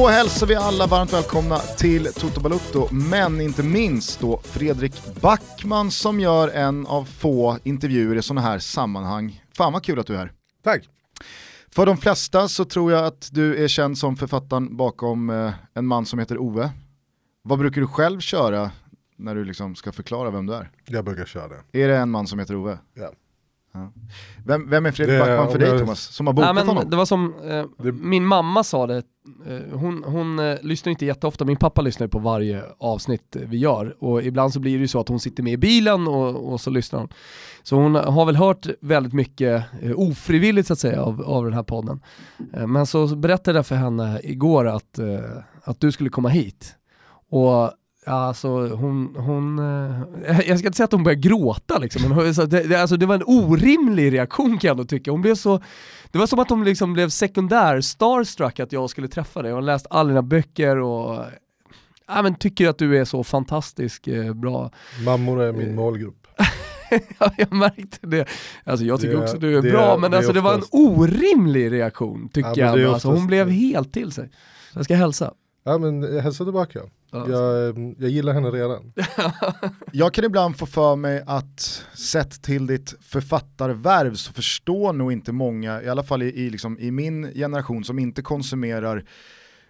Då hälsar vi alla varmt välkomna till Toto Balutto, men inte minst då Fredrik Backman som gör en av få intervjuer i sådana här sammanhang. Fan vad kul att du är här. Tack. För de flesta så tror jag att du är känd som författaren bakom eh, en man som heter Ove. Vad brukar du själv köra när du liksom ska förklara vem du är? Jag brukar köra det. Är det en man som heter Ove? Ja. Ja. Vem, vem är Fredrik Det- Backman för dig Thomas, som har bokat Nej, men honom? det var som, eh, Det- min mamma sa det, eh, hon, hon eh, lyssnar inte jätteofta, min pappa lyssnar på varje avsnitt vi gör och ibland så blir det ju så att hon sitter med i bilen och, och så lyssnar hon. Så hon har väl hört väldigt mycket eh, ofrivilligt så att säga av, av den här podden. Eh, men så berättade jag för henne igår att, eh, att du skulle komma hit. Och Ja, alltså hon, hon eh, jag ska inte säga att hon började gråta liksom, men hon, det, alltså, det var en orimlig reaktion kan jag ändå tycka. Hon blev så, det var som att hon liksom blev sekundär starstruck att jag skulle träffa dig. Hon har läst alla dina böcker och ja, men tycker att du är så fantastisk eh, bra. Mammor är min målgrupp. Ja, jag märkte det. Alltså jag tycker Det- också att du är det- bra, men det alltså det var en orimlig reaktion tycker Ja, jag. Alltså, hon blev helt till sig. Så jag ska hälsa. Ja men jag hälsar tillbaka. Ja. Jag, eh, jag gillar henne redan. Jag kan ibland få för mig att sett till ditt författarvärv så förstår nog inte många, i alla fall i, i, liksom, i min generation som inte konsumerar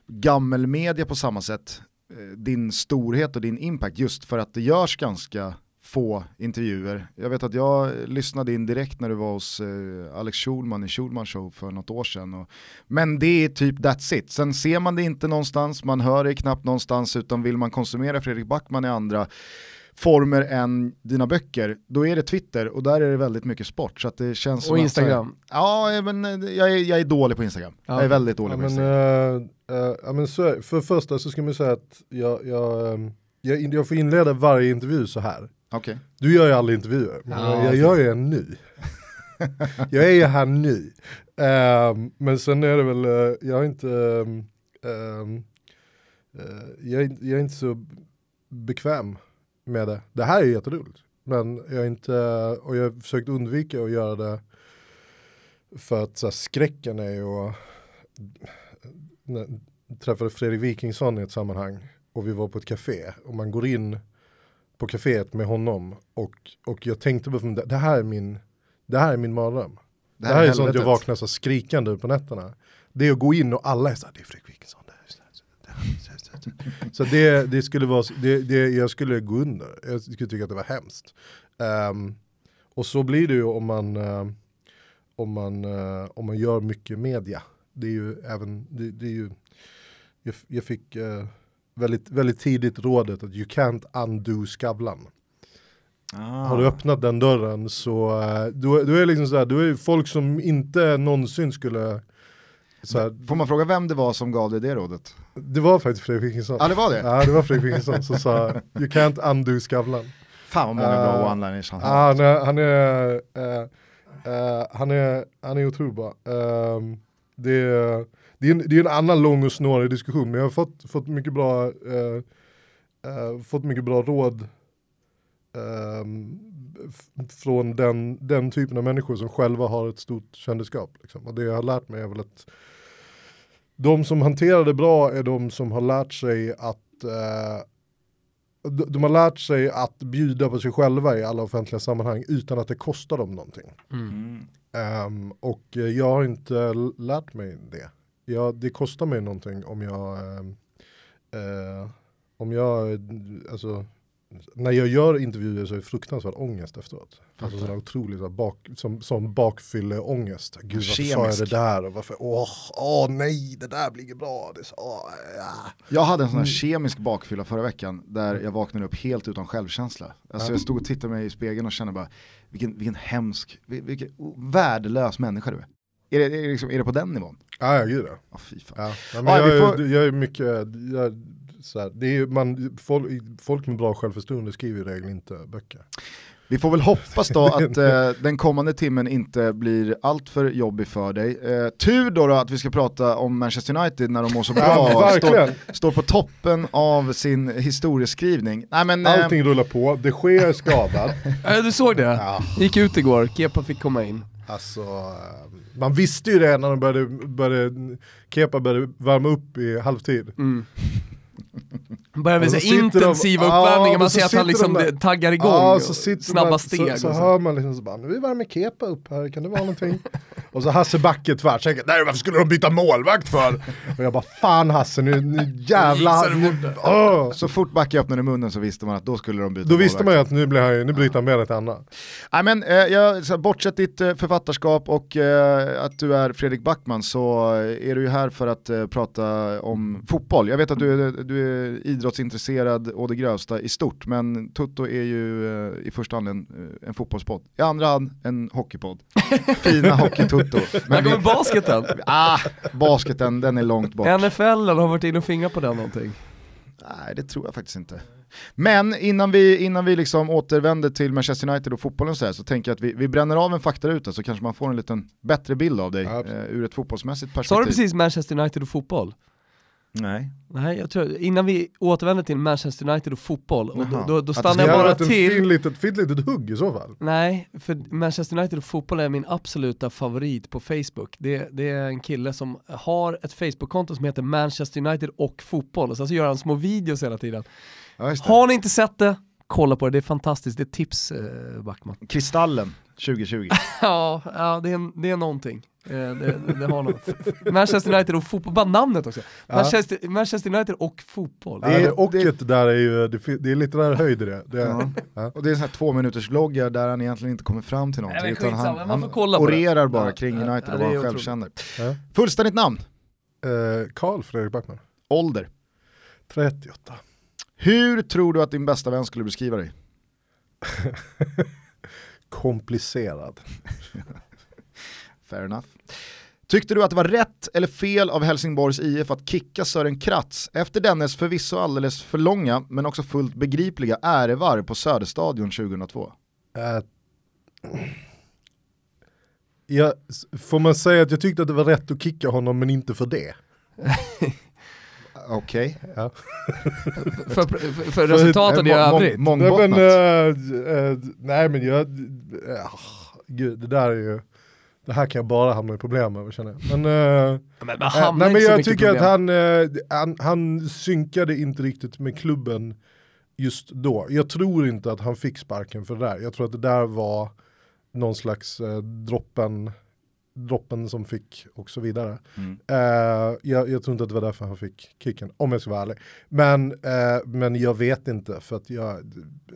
gammelmedia på samma sätt, eh, din storhet och din impact just för att det görs ganska få intervjuer. Jag vet att jag lyssnade in direkt när du var hos eh, Alex Schulman i Schulman show för något år sedan. Och, men det är typ that's it. Sen ser man det inte någonstans, man hör det knappt någonstans utan vill man konsumera Fredrik Backman i andra former än dina böcker, då är det Twitter och där är det väldigt mycket sport. Så att det känns som Och att- Instagram. ja, men eh, jag är, jag är dålig på Instagram. Ja. Jag är väldigt dålig Ja, på men, Instagram. eh, eh, ja, men så, för första så ska man säga att jag, jag, jag, jag får inleda varje intervju så här. Okej. Du gör ju alla intervjuer, men Ja, jag gör ju en ny. jag är ju här nu. Ehm, men sen är det väl, eh, jag är inte, ehm, ehm, eh, jag, är, inte- jag är inte så bekväm med det. Det här är jätteroligt. Men jag är inte, och jag har försökt undvika att göra det för att så här, skräcken är ju att när träffade Fredrik Wikingsson i ett sammanhang och vi var på ett café och man går in på kaféet med honom och, och jag tänkte bara, det det här är min, det här är min mardröm. Det här, är sånt jag vaknar så skrikande på nätterna. Det är att gå in och alla är så här, det är Fredrik Wikingsson. det så här, det här, här, här." Det, det skulle vara, det, det, jag skulle gå under. Jag skulle tycka att det var hemskt. Ehm, och så blir det ju om man, eh, om man, eh, om man gör mycket media. Det är ju även, det, det är ju, jag, jag fick eh, väldigt, väldigt tidigt rådet att you can't undo Skavlan. Ah. Har du öppnat den dörren så eh, då, då är liksom sådär, då är folk som inte någonsin skulle så här, Får man fråga vem det var som gav dig det rådet? Det var faktiskt Fredrik Wikingsson. Ja det var det? Ja det var Fredrik Wikingsson som sa you can't undo Skavlan. Fan vad många Ah. bra one-liners han har. han är, han är, eh, eh, han är, han är otrolig bara. Ehm, det, är, det, är en, det är en annan lång och snårig diskussion men jag har fått, fått mycket bra eh, eh, fått mycket bra råd f- från den, den typen av människor som själva har ett stort kändisskap. Liksom. Och det jag har lärt mig är väl att de som hanterar det bra är de som har lärt sig att eh, de, de har lärt sig att bjuda på sig själva i alla offentliga sammanhang utan att det kostar dem någonting. Mm. Ehm, och eh, jag har inte lärt mig det. Jag, det kostar mig någonting om jag, ehm, eh, om jag, eh, alltså, när jag gör intervjuer så är det fruktansvärd ångest efteråt. Alltså sån här otroligt så bak, som, som bakfylleångest. Gud varför sa jag Kemisk. det där? Och varför, åh, åh nej, det där blir inget bra. Det så, åh, ja. Jag hade en sån här Mm. kemisk bakfylla förra veckan där jag vaknade upp helt utan självkänsla. Alltså Ja. jag stod och tittade mig i spegeln och kände bara vilken, vilken hemsk, vil- vilken värdelös människa du är. Är det, är det, liksom, är det på den nivån? Ja, ja, gud ja. Ja, fy fan. Ja, ja, Ja, men vi jag, får- är, jag är mycket, jag, så här, det är, ju- man, folk, folk med bra självförtroende skriver i regel inte böcker. Vi får väl hoppas då att eh, den kommande timmen inte blir alltför jobbig för dig. Eh, tur då, då att vi ska prata om Manchester United när de mår så bra Ja, och står, står på toppen av sin historieskrivning. Nej, men, eh, Allting rullar på, det sker skadad. Ja, du såg det? Ja. Gick ut igår, Kepa fick komma in. Alltså, eh, man visste ju det när de började, började, Kepa började värma upp i halvtid. Mm. Börjar med så så intensiva de- uppvärmningar, man ser att han liksom de där. taggar igång. Ja, så snabba man, steg. Så, så och så. hör man liksom så bara, nu värmer Kepa upp här, kan det vara någonting? och så Hasse Backe tvärsäkert, nej varför skulle de byta målvakt för? och jag bara, fan Hasse, nu, nu jävlar. Nu, åh. Så fort Backe öppnade munnen så visste man att då skulle de byta Då visste målvakt. man ju att nu, blir han, nu bryter han med ett annat. Nej, men, eh, jag, så här, bortsett ditt eh, författarskap och eh, att du är Fredrik Backman så är du ju här för att eh, prata om fotboll. Jag vet att du är, du är idrottsintresserad och det grövsta i stort, men Tutto är ju eh, i första hand en, eh, en fotbollspodd. I andra hand en hockeypodd. Fina hockey-Tutto. Men kommer basketen. ah, basketen, den är långt bort. NFL har varit inne och fingrat på den någonting. Nej, det tror jag faktiskt inte. Men innan vi, innan vi liksom återvänder till Manchester United och fotbollen så, här, så tänker jag att vi, vi bränner av en faktaruta så kanske man får en liten bättre bild av dig Ja, eh, ur ett fotbollsmässigt perspektiv. Sa du precis Manchester United och fotboll? Nej. Nej, jag tror, innan vi återvänder till Manchester United och fotboll, och då, då, då Att stannar Det jag bara till. fin litet, fint litet hugg i så fall. Nej, för Manchester United och fotboll är min absoluta favorit på Facebook. Det, det är en kille som har ett Facebook-konto som heter Manchester United och fotboll, och sen så gör han små videos hela tiden. Ja, det. Har ni inte sett det, kolla på det, det är fantastiskt, det är tips eh, Backman. Kristallen 2020. Ja, ja det, är, det är någonting. Eh, det, det, det har något. Manchester United och fotboll, bara namnet också. Ja. Manchester, Manchester United och fotboll. Det, Det är- det ochet där är ju, det, det är lite där höjd i det. det Ja. Ja. Och det är en sån här två minuters vloggar där han egentligen inte kommer fram till någonting. Nej, utan han, han det. orerar bara Ja, kring ja, United ja, och det vad är han själv otroligt. känner. Ja. Fullständigt namn, Eh, Karl Fredrik Backman, ålder. 38. Hur tror du att din bästa vän skulle beskriva dig? Komplicerad. Fair enough. Tyckte du att det var rätt eller fel av Helsingborgs IF att kicka Sören Kratz efter dennes förvisso alldeles för långa men också fullt begripliga ärevarv på Söderstadion 2002? Eh, jag, får man säga att jag tyckte att det var rätt att kicka honom men inte för det? Okej. Ja. För, för, för resultaten i Eh, må- må- övrigt. Nej men, eh, eh, nej men jag, eh, gud det där är ju, det här kan jag bara hamna i problem över känner jag. Men, eh, Men Eh, hamnar nej men jag tycker att problem. han, eh, han, han synkade inte riktigt med klubben just då. Jag tror inte att han fick sparken för det där. Jag tror att det där var någon slags eh, droppen, droppen som fick och så vidare. Mm. Eh, jag, jag tror inte att det var därför han fick kicken, om jag ska vara ärlig. Men, eh, men jag vet inte, för att jag,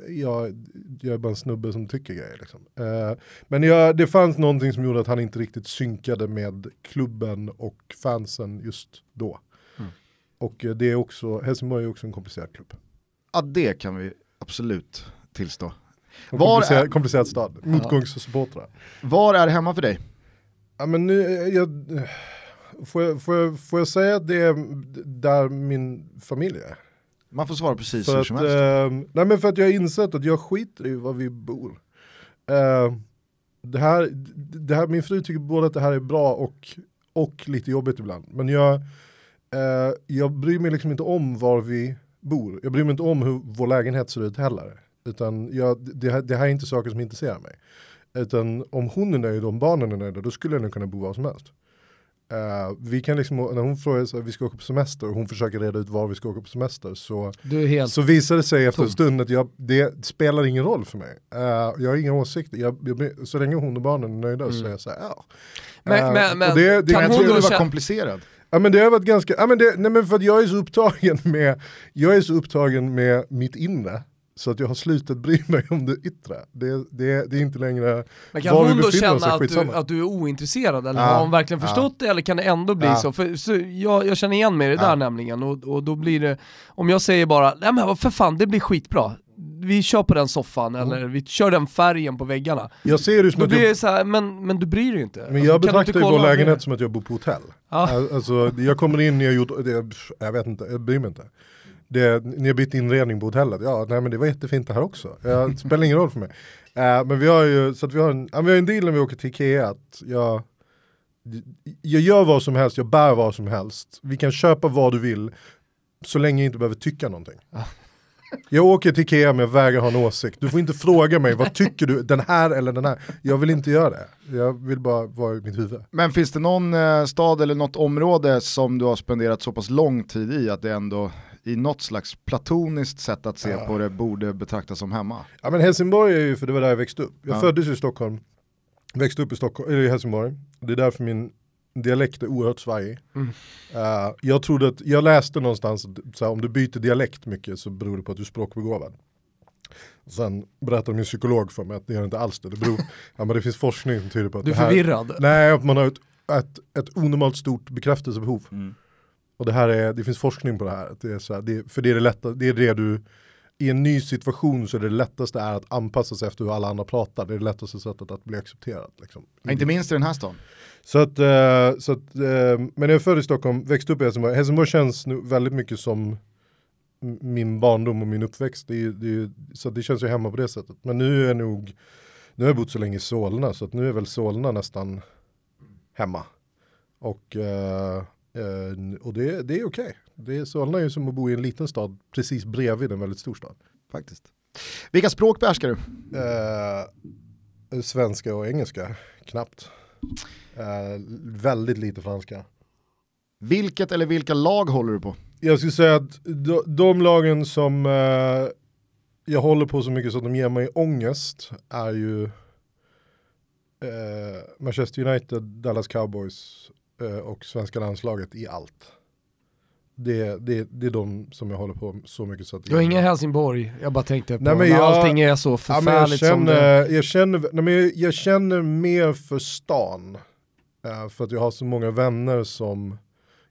jag, jag är bara en snubbe som tycker grejer. Liksom. Eh, men jag, det fanns någonting som gjorde att han inte riktigt synkade med klubben och fansen just då. Mm. Och det är också, Helsingborg är också en komplicerad klubb. Ja det kan vi absolut tillstå. En Var komplicerad, är- komplicerad stad, motgångssupportrar. Var är hemma för dig? Ja, men nu, eh, jag, får, jag, får, jag, får jag säga att det är där min familj är? Man får svara precis För hur att, som helst. eh, nej men för att jag har insett att jag skiter i var vi bor. Eh, det här, det här, min fru tycker både att det här är bra och, och lite jobbigt ibland. Men jag, eh, jag bryr mig liksom inte om var vi bor. Jag bryr mig inte om hur vår lägenhet ser ut heller. Utan jag, det, det här är inte saker som intresserar mig. Utan om hon är nöjd och om barnen är nöjda, då skulle jag nog kunna bo var som helst. Eh, vi kan liksom, när hon frågar så här, vi ska åka på semester och hon försöker reda ut var vi ska åka på semester så så visar det sig efter en tom. stund att jag, det spelar ingen roll för mig. Eh, jag har inga åsikter, jag, jag, så länge hon och barnen är nöjda så är jag så här, ja. Men- Eh, men- men och det, det, kan Men jag hon då du var känna- komplicerad. ja, men det har varit ganska, ja, men det, nej men för att jag är så upptagen med, jag är så upptagen med mitt inre. Så att jag har slutat bry mig om det yttre. Det, det, det är inte längre, Men kan var vi hon då oss känna att du, att du är ointresserad eller Ja, har hon verkligen ja. förstått det eller kan det ändå bli Ja. så? För, så jag, jag känner igen mig i det Ja. där nämligen och, och då blir det, om jag säger bara, nej men för fan det blir skitbra, vi kör på den soffan Mm. eller vi kör den färgen på väggarna. jag ser det som Då att blir jag, så här, men, men du bryr dig inte. men Alltså, jag inte betraktar ju vår det? lägenhet som att jag bor på hotell. Ja. Alltså, jag kommer in, jag har gjort, jag vet inte, jag bryr mig inte. Det, ni har bytt inredning på hotellet, ja nej men det var jättefint det här också. Ja, det spelar ingen roll för mig. Eh, men vi har ju, så att vi har en, ja, vi har en deal när vi åker till Ikea att jag, jag gör vad som helst, jag bär vad som helst. Vi kan köpa vad du vill, så länge jag inte behöver tycka någonting. Jag åker till Ikea men jag vägrar ha en åsikt. Du får inte fråga mig, vad tycker du, den här eller den här? Jag vill inte göra det. Jag vill bara vara i mitt huvud. Men finns det någon eh, stad eller något område som du har spenderat så pass lång tid i att det ändå i något slags platoniskt sätt att se Ja. på det borde betraktas som hemma? Ja men Helsingborg är ju, för det var där jag växte upp. Jag Ja. föddes i Stockholm, växte upp i, Stockholm, eller i Helsingborg. Det är därför min dialekt är oerhört svajig. Mm. Eh, jag trodde att, jag läste någonstans att så här, om du byter dialekt mycket så beror det på att du är språkbegåvad. Sen berättade min psykolog för mig att det gör inte alls det. Det, beror, ja, men det finns forskning som tyder på att Du är det här, förvirrad. Nej, att man har ett, ett, ett onormalt stort bekräftelsebehov. Mm. Och det här är, det finns forskning på det här. Det är så här det, för det är det lätta, det är det du, i en ny situation så är det lättaste är att anpassa sig efter hur alla andra pratar. Det är det lättaste sättet att bli accepterad. Liksom. Inte minst i den här stan. Så att, eh, så att eh, men jag är född i Stockholm, växte upp i Helsingborg. Helsingborg känns nu väldigt mycket som min barndom och min uppväxt. Det är, det är, så det känns ju hemma på det sättet. Men nu är jag nog, nu har jag bott så länge i Solna så att nu är väl Solna nästan hemma. Och, eh, och det, det är okej. Det är, Solna är ju som att bo i en liten stad precis bredvid en väldigt stor stad. Faktiskt. Vilka språk behärskar du? Eh, svenska och engelska, knappt. Eh, väldigt lite franska. Vilket eller vilka lag håller du på? Jag skulle säga att de, de lagen som jag håller på så mycket så att de ger mig ångest är ju Manchester United, Dallas Cowboys och svenska landslaget i allt. Det, det, det är de som jag håller på så mycket så att Du har ingen Helsingborg, jag bara tänkte på Nej, men jag- allting är så Ja, men jag, förfärligt som det känner, jag, känner, nej, men jag, jag känner mer för stan. Eh, för att jag har så många vänner som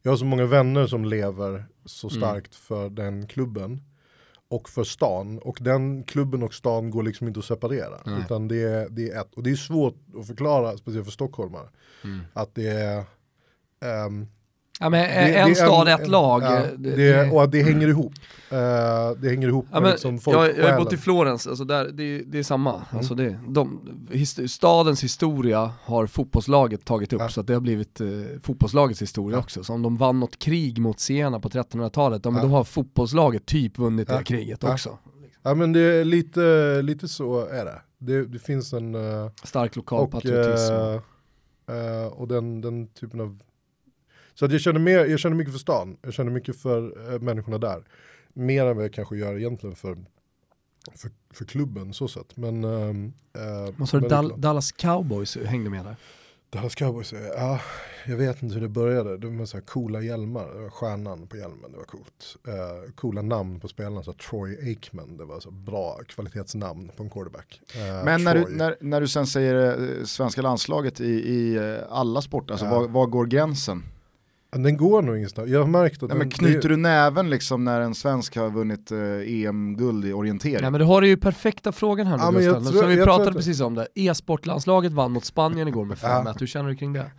jag har så många vänner som lever så Mm. starkt för den klubben. Och för stan. Och den klubben och stan går liksom inte att separera. Nej. Utan det är, det är ett. Och det är svårt att förklara, speciellt för stockholmare. Mm. Att det är ehm, Ja men det- en det stad, ett en- lag. ja, det, och det hänger ihop. Eh, det hänger ihop Ja, med men, liksom jag, jag har bott i Florens, alltså där, det, är samma. Mm. Alltså det, de, his, stadens historia har fotbollslaget tagit upp, Ja. så det har blivit eh, fotbollslagets historia också. Så om de vann något krig mot Siena på 1300-talet, ja, men Ja. då har fotbollslaget typ vunnit det kriget också. Ja men det är lite, lite så är det. Det, det finns en... eh, Stark lokal och patriotism. eh, och den, den typen av... Så att jag känner, mer, jag känner mycket för stan. Jag känner mycket för eh, människorna där. Mer än vad jag kanske gör egentligen för, för, för klubben så sett. Men... ehm, eh, Måste du Dal-. Dallas Cowboys hängde med där? Dallas Cowboys, är- ja, jag vet inte hur det började. Det var så här coola hjälmar, det var stjärnan på hjälmen, det var coolt. Eh, coola namn på spelarna, så här Troy Aikman, det var så bra kvalitetsnamn på en quarterback. Eh, Men när du, när, när du sen säger eh, svenska landslaget i, i eh, alla sporter, alltså Ja. var, var går gränsen? Den går nog ingenstans. Jag har märkt att Nej, men den, knyter det, du näven liksom när en svensk har vunnit eh, EM-guld i orientering? Nej men du har ju perfekta frågan här nu Ja, men jag Gustav, tror- som vi pratade att- precis om det. E-sportlandslaget vann mot Spanien igår med 5-1, Ja. hur känner du kring det?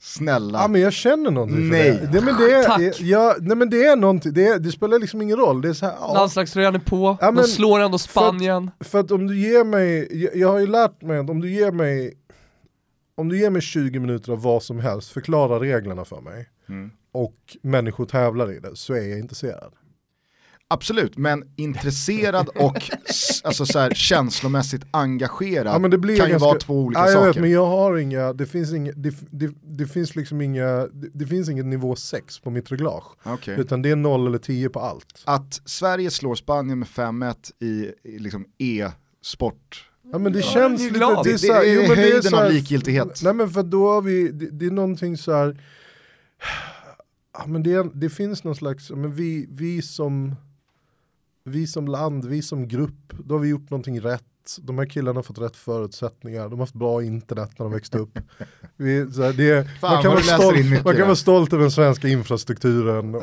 Snälla. Ja men jag känner någonting Nej. för det. Nej men det är, Tack. ja, nej, men det är någonting, det, är, det spelar liksom ingen roll. Det är så här, ja, Landslagströjan är på, Ja, de men slår ändå för att- Spanien. För att om du ger mig, jag, jag har ju lärt mig att om du ger mig om du ger mig 20 minuter av vad som helst, förklara reglerna för mig Mm. och människor tävlar i det så är jag intresserad. Absolut, men intresserad och alltså så här, känslomässigt engagerad Ja, kan ju ganska- vara två olika Ja, saker. vet, men jag har inga, det finns, inga, det, det, det finns liksom inga, det, det finns inget nivå 6 på mitt reglage. Okej. Utan det är 0 eller 10 på allt. Att Sverige slår Spanien med 5-1 i, i liksom e-sport, Ja men det Ja, känns lite, det är, så här, det är jo, men det är höjden så av här- likgiltighet. Nej men för då har vi, det, det är någonting så här, ja, men det, det finns någon slags, men vi, vi som vi som land, vi som grupp, då har vi gjort någonting rätt. De här killarna har fått rätt förutsättningar, de har haft bra internet när de växte upp. Vi, så här, det, Fan, man, kan vara stolt, mycket man kan vara stolt över den svenska infrastrukturen. Och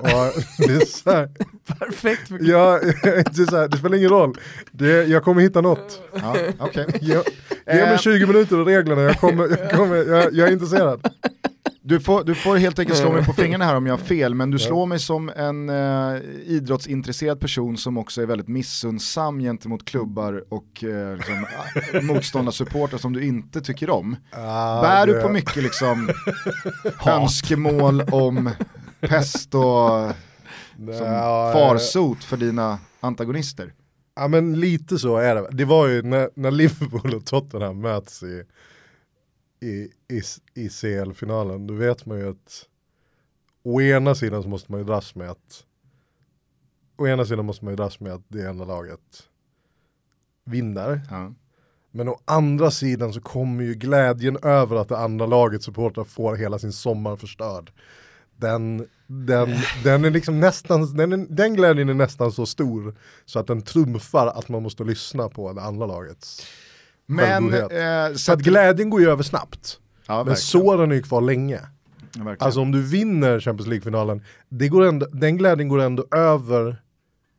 det, är så här, Perfekt ja, det, är så här, det spelar ingen roll, det, jag kommer hitta något. Ja, okej. Ge, ge mig Eh. 20 minuter och reglerna, jag, kommer, jag, kommer, jag, jag är intresserad. Du får, du får helt enkelt slå mig på fingrarna här om jag har fel, men du slår mig som en eh, idrottsintresserad person som också är väldigt missunnsam gentemot klubbar och eh, liksom, motståndarsupportrar som du inte tycker om. Ah, Bär du på mycket liksom, önskemål om pest och som Ja, farsot för dina antagonister. Ja men lite så är det. Det var ju när, när Liverpool och Tottenham möts i, i, i, i CL-finalen, då vet man ju att å ena sidan så måste man ju dras med att å ena sidan måste man ju dras med att det ena laget vinner. Ja. Men å andra sidan så kommer ju glädjen över att det andra lagets supportrar får hela sin sommar förstörd. Den, den, den är liksom nästan, den, är, den glädjen är nästan så stor så att den trumfar att man måste lyssna på det andra lagets. Men, eh, Så att glädjen går ju över snabbt. ja, Men verkligen. såren är ju kvar länge. Ja. Alltså om du vinner Champions League-finalen, den glädjen går ändå över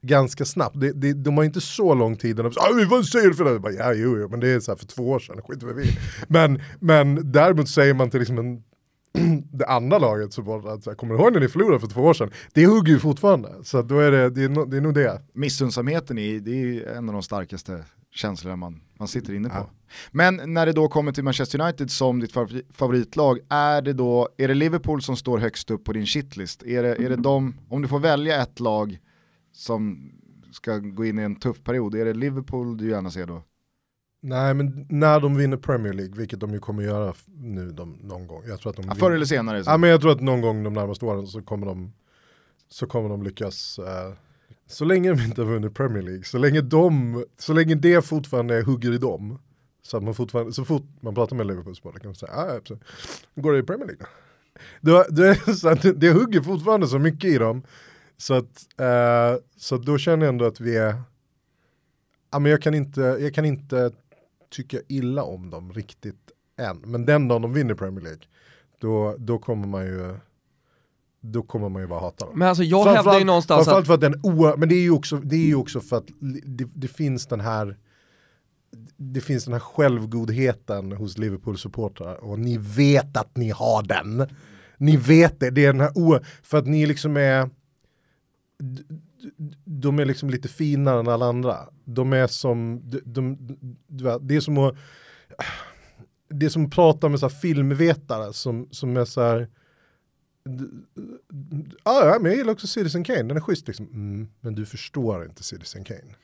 ganska snabbt. Det, det, de har inte så lång tid, de säger ah, vi vann seriefinalen, bara, ja jo, jo men det är så här för två år sedan, skit vad vi. Men, men däremot säger man till liksom en, det andra laget supportrar att så här, kommer du ihåg när ni förlorade för två år sedan? Det hugger ju fortfarande, så då är det, det, är, no, det är nog det. Missunnsamheten är, det är en av de starkaste känslorna man, man sitter inne på. Ja. Men när det då kommer till Manchester United som ditt favori- favoritlag, är det då, är det Liverpool som står högst upp på din shitlist? Är det, är det de, om du får välja ett lag som ska gå in i en tuff period, är det Liverpool du gärna ser då? Nej men när de vinner Premier League, vilket de ju kommer göra nu de, någon gång. Jag tror att de Ja, förr eller senare. Så. Ja, men jag tror att någon gång de närmaste åren så kommer de, så kommer de lyckas. Eh, så länge de inte har vunnit Premier League, så länge, de, så länge det fortfarande hugger i dem. Så att man fortfarande, så fort man pratar med Liverpool-supportrar kan man säga, ah, ja, går det i Premier League då? Det, är det, så att det, det hugger fortfarande så mycket i dem. Så att, eh, så att då känner jag ändå att vi är, ja, men jag, kan inte, jag kan inte tycka illa om dem riktigt än. Men den dagen de vinner Premier League, då, då kommer man ju då kommer man ju bara hata dem. Men alltså jag hävdar ju någonstans att, för att den oer, men det är ju också, det är ju också för att det, det finns den här det finns den här självgodheten hos Liverpool-supportrar och ni vet att ni har den. Ni vet det, det är den här oer, för att ni liksom är de är liksom lite finare än alla andra. De är som, de, de, vet, det är som att det är som att prata med så filmvetare som, som är så här ja, men jag gillar också Citizen Kane, den är schysst liksom. Mm, men du förstår inte Citizen Kane.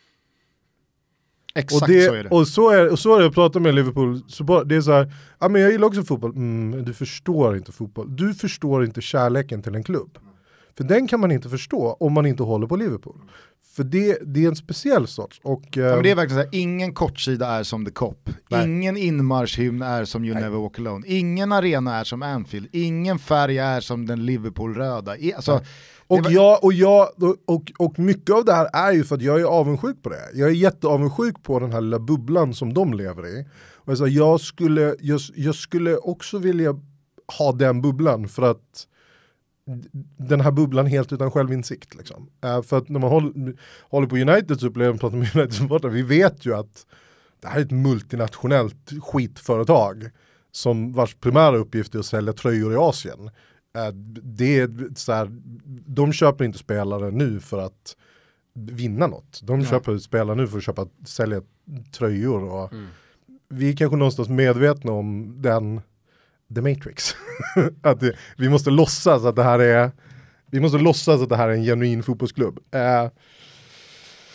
Exakt och, det, så är det. Och så är, och så är det att prata med Liverpool, så det är så här, ja men jag gillar också fotboll, mm, men du förstår inte fotboll. Du förstår inte kärleken till en klubb. För den kan man inte förstå om man inte håller på Liverpool. För det, det är en speciell sorts. Och, Ja, men det är ehm, verkligen så här, ingen kortsida är som The Cop, Nej. ingen inmarschhymn är som You Nej. Never Walk Alone, ingen arena är som Anfield, ingen färg är som den Liverpool-röda. Alltså, Och, var- jag, och, jag, och, och mycket av det här är ju för att jag är avundsjuk på det. Jag är jätteavundsjuk på den här lilla bubblan som de lever i. Och jag, sa, jag, skulle, jag, jag skulle också vilja ha den bubblan för att den här bubblan helt utan självinsikt. Liksom. Eh, för att när man håller, håller på Uniteds upplevelse, pratar med Uniteds supportrar, vi vet ju att det här är ett multinationellt skitföretag som vars primära uppgift är att sälja tröjor i Asien. Eh, Det är så här, de köper inte spelare nu för att vinna något. De Nej. köper spelare nu för att köpa, sälja tröjor. Och Vi är kanske någonstans medvetna om den, the matrix. att det, vi måste låtsas att det här är vi måste låtsas att det här är en genuin fotbollsklubb. Eh,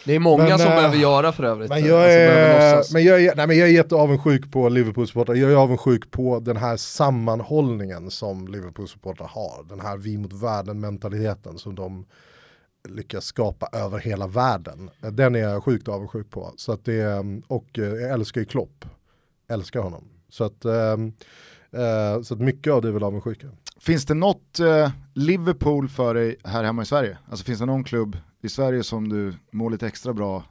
det är många Men, som eh, behöver göra för övrigt. men Alltså, jag, behöver är, låtsas. men, jag är, nej, men jag är jätteavundsjuk på Liverpool-supportrar. Jag är avundsjuk på den här sammanhållningen som Liverpool-supportrar har. Den här vi mot världen-mentaliteten som de lyckas skapa över hela världen. Den är jag sjukt avundsjuk på. Så att det, och eh, jag älskar ju Klopp. Älskar honom. Så att, eh, så att mycket av det är väl avundsjuka. finns det något eh, Liverpool för dig här hemma i Sverige? Alltså finns det någon klubb i Sverige som du mår lite extra bra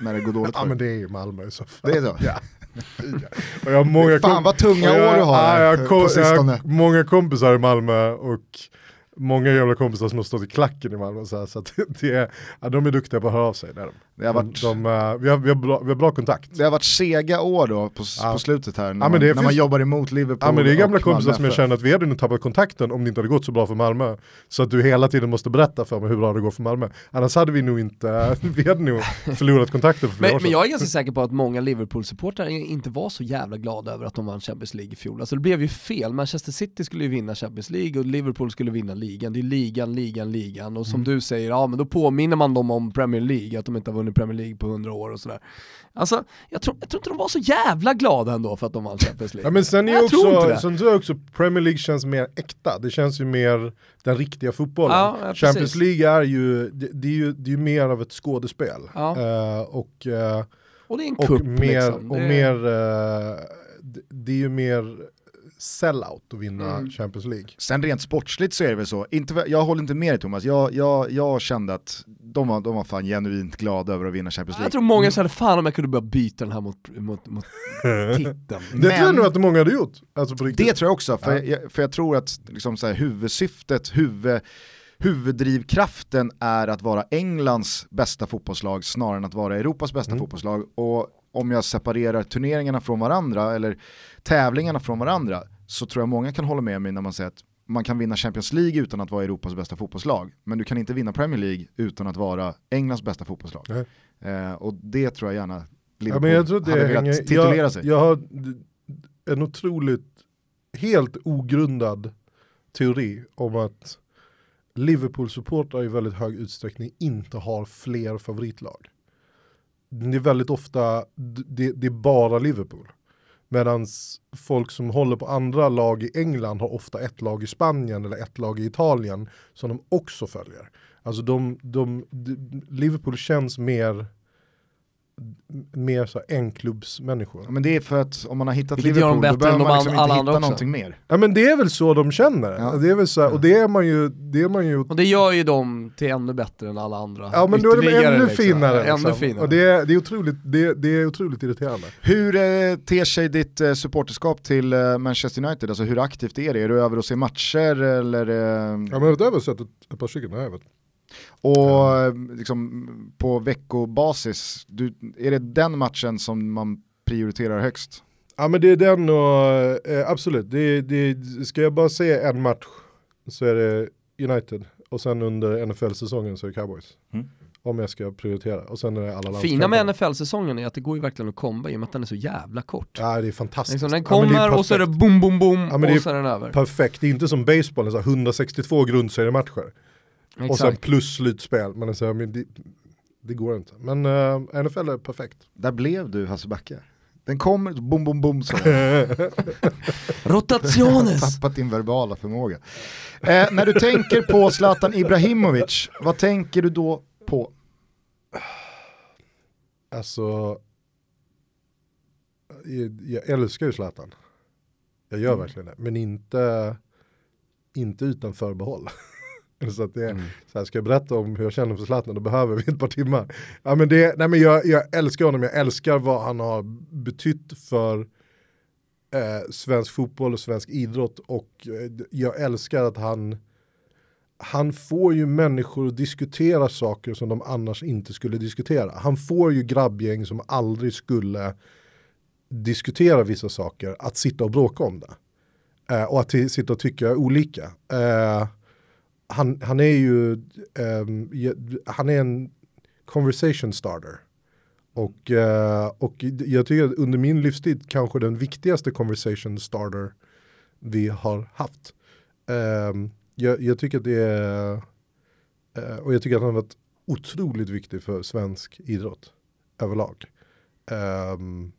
när det går dåligt Ja för? men det är ju Malmö i så fall. Det är så? Ja. och jag har många Fan vad tunga år du har ja, jag, kom, jag har många kompisar i Malmö och många jävla kompisar som har stått i klacken i Malmö. Så, här, så att det är, ja, de är duktiga på att höra av sig. Det är de. Det har varit, de, de, vi, har, vi, har bra, vi har bra kontakt. det har varit sega år då på, Ja. på slutet här, när, men man, när finns- man jobbar emot Liverpool Ja, men det är gamla kompisar Malmö som jag känner att vi hade nog tappat kontakten om det inte hade gått så bra för Malmö. Så att du hela tiden måste berätta för mig hur bra det går för Malmö. Annars hade vi nog inte, vi hade nog förlorat kontakten för flera Men, år men sedan. jag är ganska säker på att många Liverpool-supportrar inte var så jävla glada över att de vann Champions League i fjol. Alltså det blev ju fel, Manchester City skulle ju vinna Champions League och Liverpool skulle vinna ligan. Det är ligan, ligan, ligan. Och som Mm. du säger, ja men då påminner man dem om Premier League, att de inte har vunnit Premier League på 100 år och sådär. Alltså, jag tror, jag tror inte de var så jävla glada ändå för att de vann Champions League. Ja, men sen är Jag tror inte också, det. sen tror jag också Premier League känns mer äkta, det känns ju mer den riktiga fotbollen. Ja, ja, Champions. League är ju, det, det är ju, det är ju mer av ett skådespel. Ja. Eh, och eh, och det är en mer, liksom. och mer eh, det är ju mer sellout att vinna Mm. Champions League. Sen rent sportsligt så är det väl så, inte, jag håller inte med dig Thomas, jag, jag, jag kände att de var, de var fan genuint glada över att vinna Champions Jag League. tror många kände fan om jag kunde börja byta den här mot, mot, mot titeln. Det tror jag Men- nog att många hade gjort. Alltså. Det tror jag också, för, Ja. jag, för jag tror att liksom så här, huvudsyftet, huvud, huvuddrivkraften är att vara Englands bästa fotbollslag snarare än att vara Europas bästa Mm. fotbollslag. Och om jag separerar turneringarna från varandra, eller tävlingarna från varandra, så tror jag många kan hålla med mig när man säger att man kan vinna Champions League utan att vara Europas bästa fotbollslag, men du kan inte vinna Premier League utan att vara Englands bästa fotbollslag. Eh, och det tror jag gärna Ja, Liverpool men jag tror att det hade velat hänger, titulera jag, sig. jag har en otroligt, helt ogrundad teori om att Liverpool-supportrar i väldigt hög utsträckning inte har fler favoritlag. Det är väldigt ofta, det, det är bara Liverpool. Medan folk som håller på andra lag i England har ofta ett lag i Spanien eller ett lag i Italien som de också följer. Alltså de, de, de Liverpool känns mer, mer så enklubbsmänniskor. Ja, men det är för att om man har hittat Vilket Liverpool, då behöver man liksom inte hitta också. någonting mer. Ja men det är väl så de känner. Ja. Det är väl så här, och det är man ju, det är man ju Och det gör ju dem till ännu bättre än alla andra. Ja men då är de ännu liksom. finare. Ännu Liksom. finare. Och det är, det, är otroligt, det, det är otroligt irriterande. Hur eh, ter sig ditt eh, supporterskap till eh, Manchester United? Alltså hur aktivt är det? Är du över och ser matcher eller? Eh, Ja men jag har väl sett ett, ett par stycken, har jag. Och eh, liksom, på veckobasis, du, är det den matchen som man prioriterar högst? Ja men det är den och, eh, absolut, det, det, ska jag bara se en match så är det United. Och sen under NFL-säsongen så är det Cowboys. Mm. Om jag ska prioritera. Och sen är det alla Fina med. NFL-säsongen är att det går ju verkligen att komba i och med att den är så jävla kort. Ja det är fantastiskt. Liksom, den Ja, kommer och så är det boom, boom, boom Ja, och så är den över. Perfekt, det är inte som baseball, så här 162 grundseriematcher. Och sen Exakt. plus slutspel. Men, det, det går inte. Men eh, NFL är perfekt. Där blev du Hasse Backe. Den kommer, bom bom bom så. Rotationes! Tappat din verbala förmåga. Eh, när du tänker på Zlatan Ibrahimovic, vad tänker du då på? Alltså, jag, jag älskar ju Zlatan. Jag gör verkligen det. Men inte, inte utan förbehåll. så att det, så här, ska jag berätta om hur jag känner för Zlatan, då behöver vi ett par timmar. Ja, men det, nej, men jag, jag älskar honom, jag älskar vad han har betytt för eh, svensk fotboll och svensk idrott. Och eh, jag älskar att han, han får ju människor att diskutera saker som de annars inte skulle diskutera. Han får ju grabbgäng som aldrig skulle diskutera vissa saker att sitta och bråka om det. Eh, och att sitta och tycka olika. Eh, han, han är ju um, han är en conversation starter. Och, uh, och jag tycker att under min livstid kanske den viktigaste conversation starter vi har haft. Um, jag, jag tycker att det är, uh, och jag tycker att han har varit otroligt viktig för svensk idrott överlag. Um,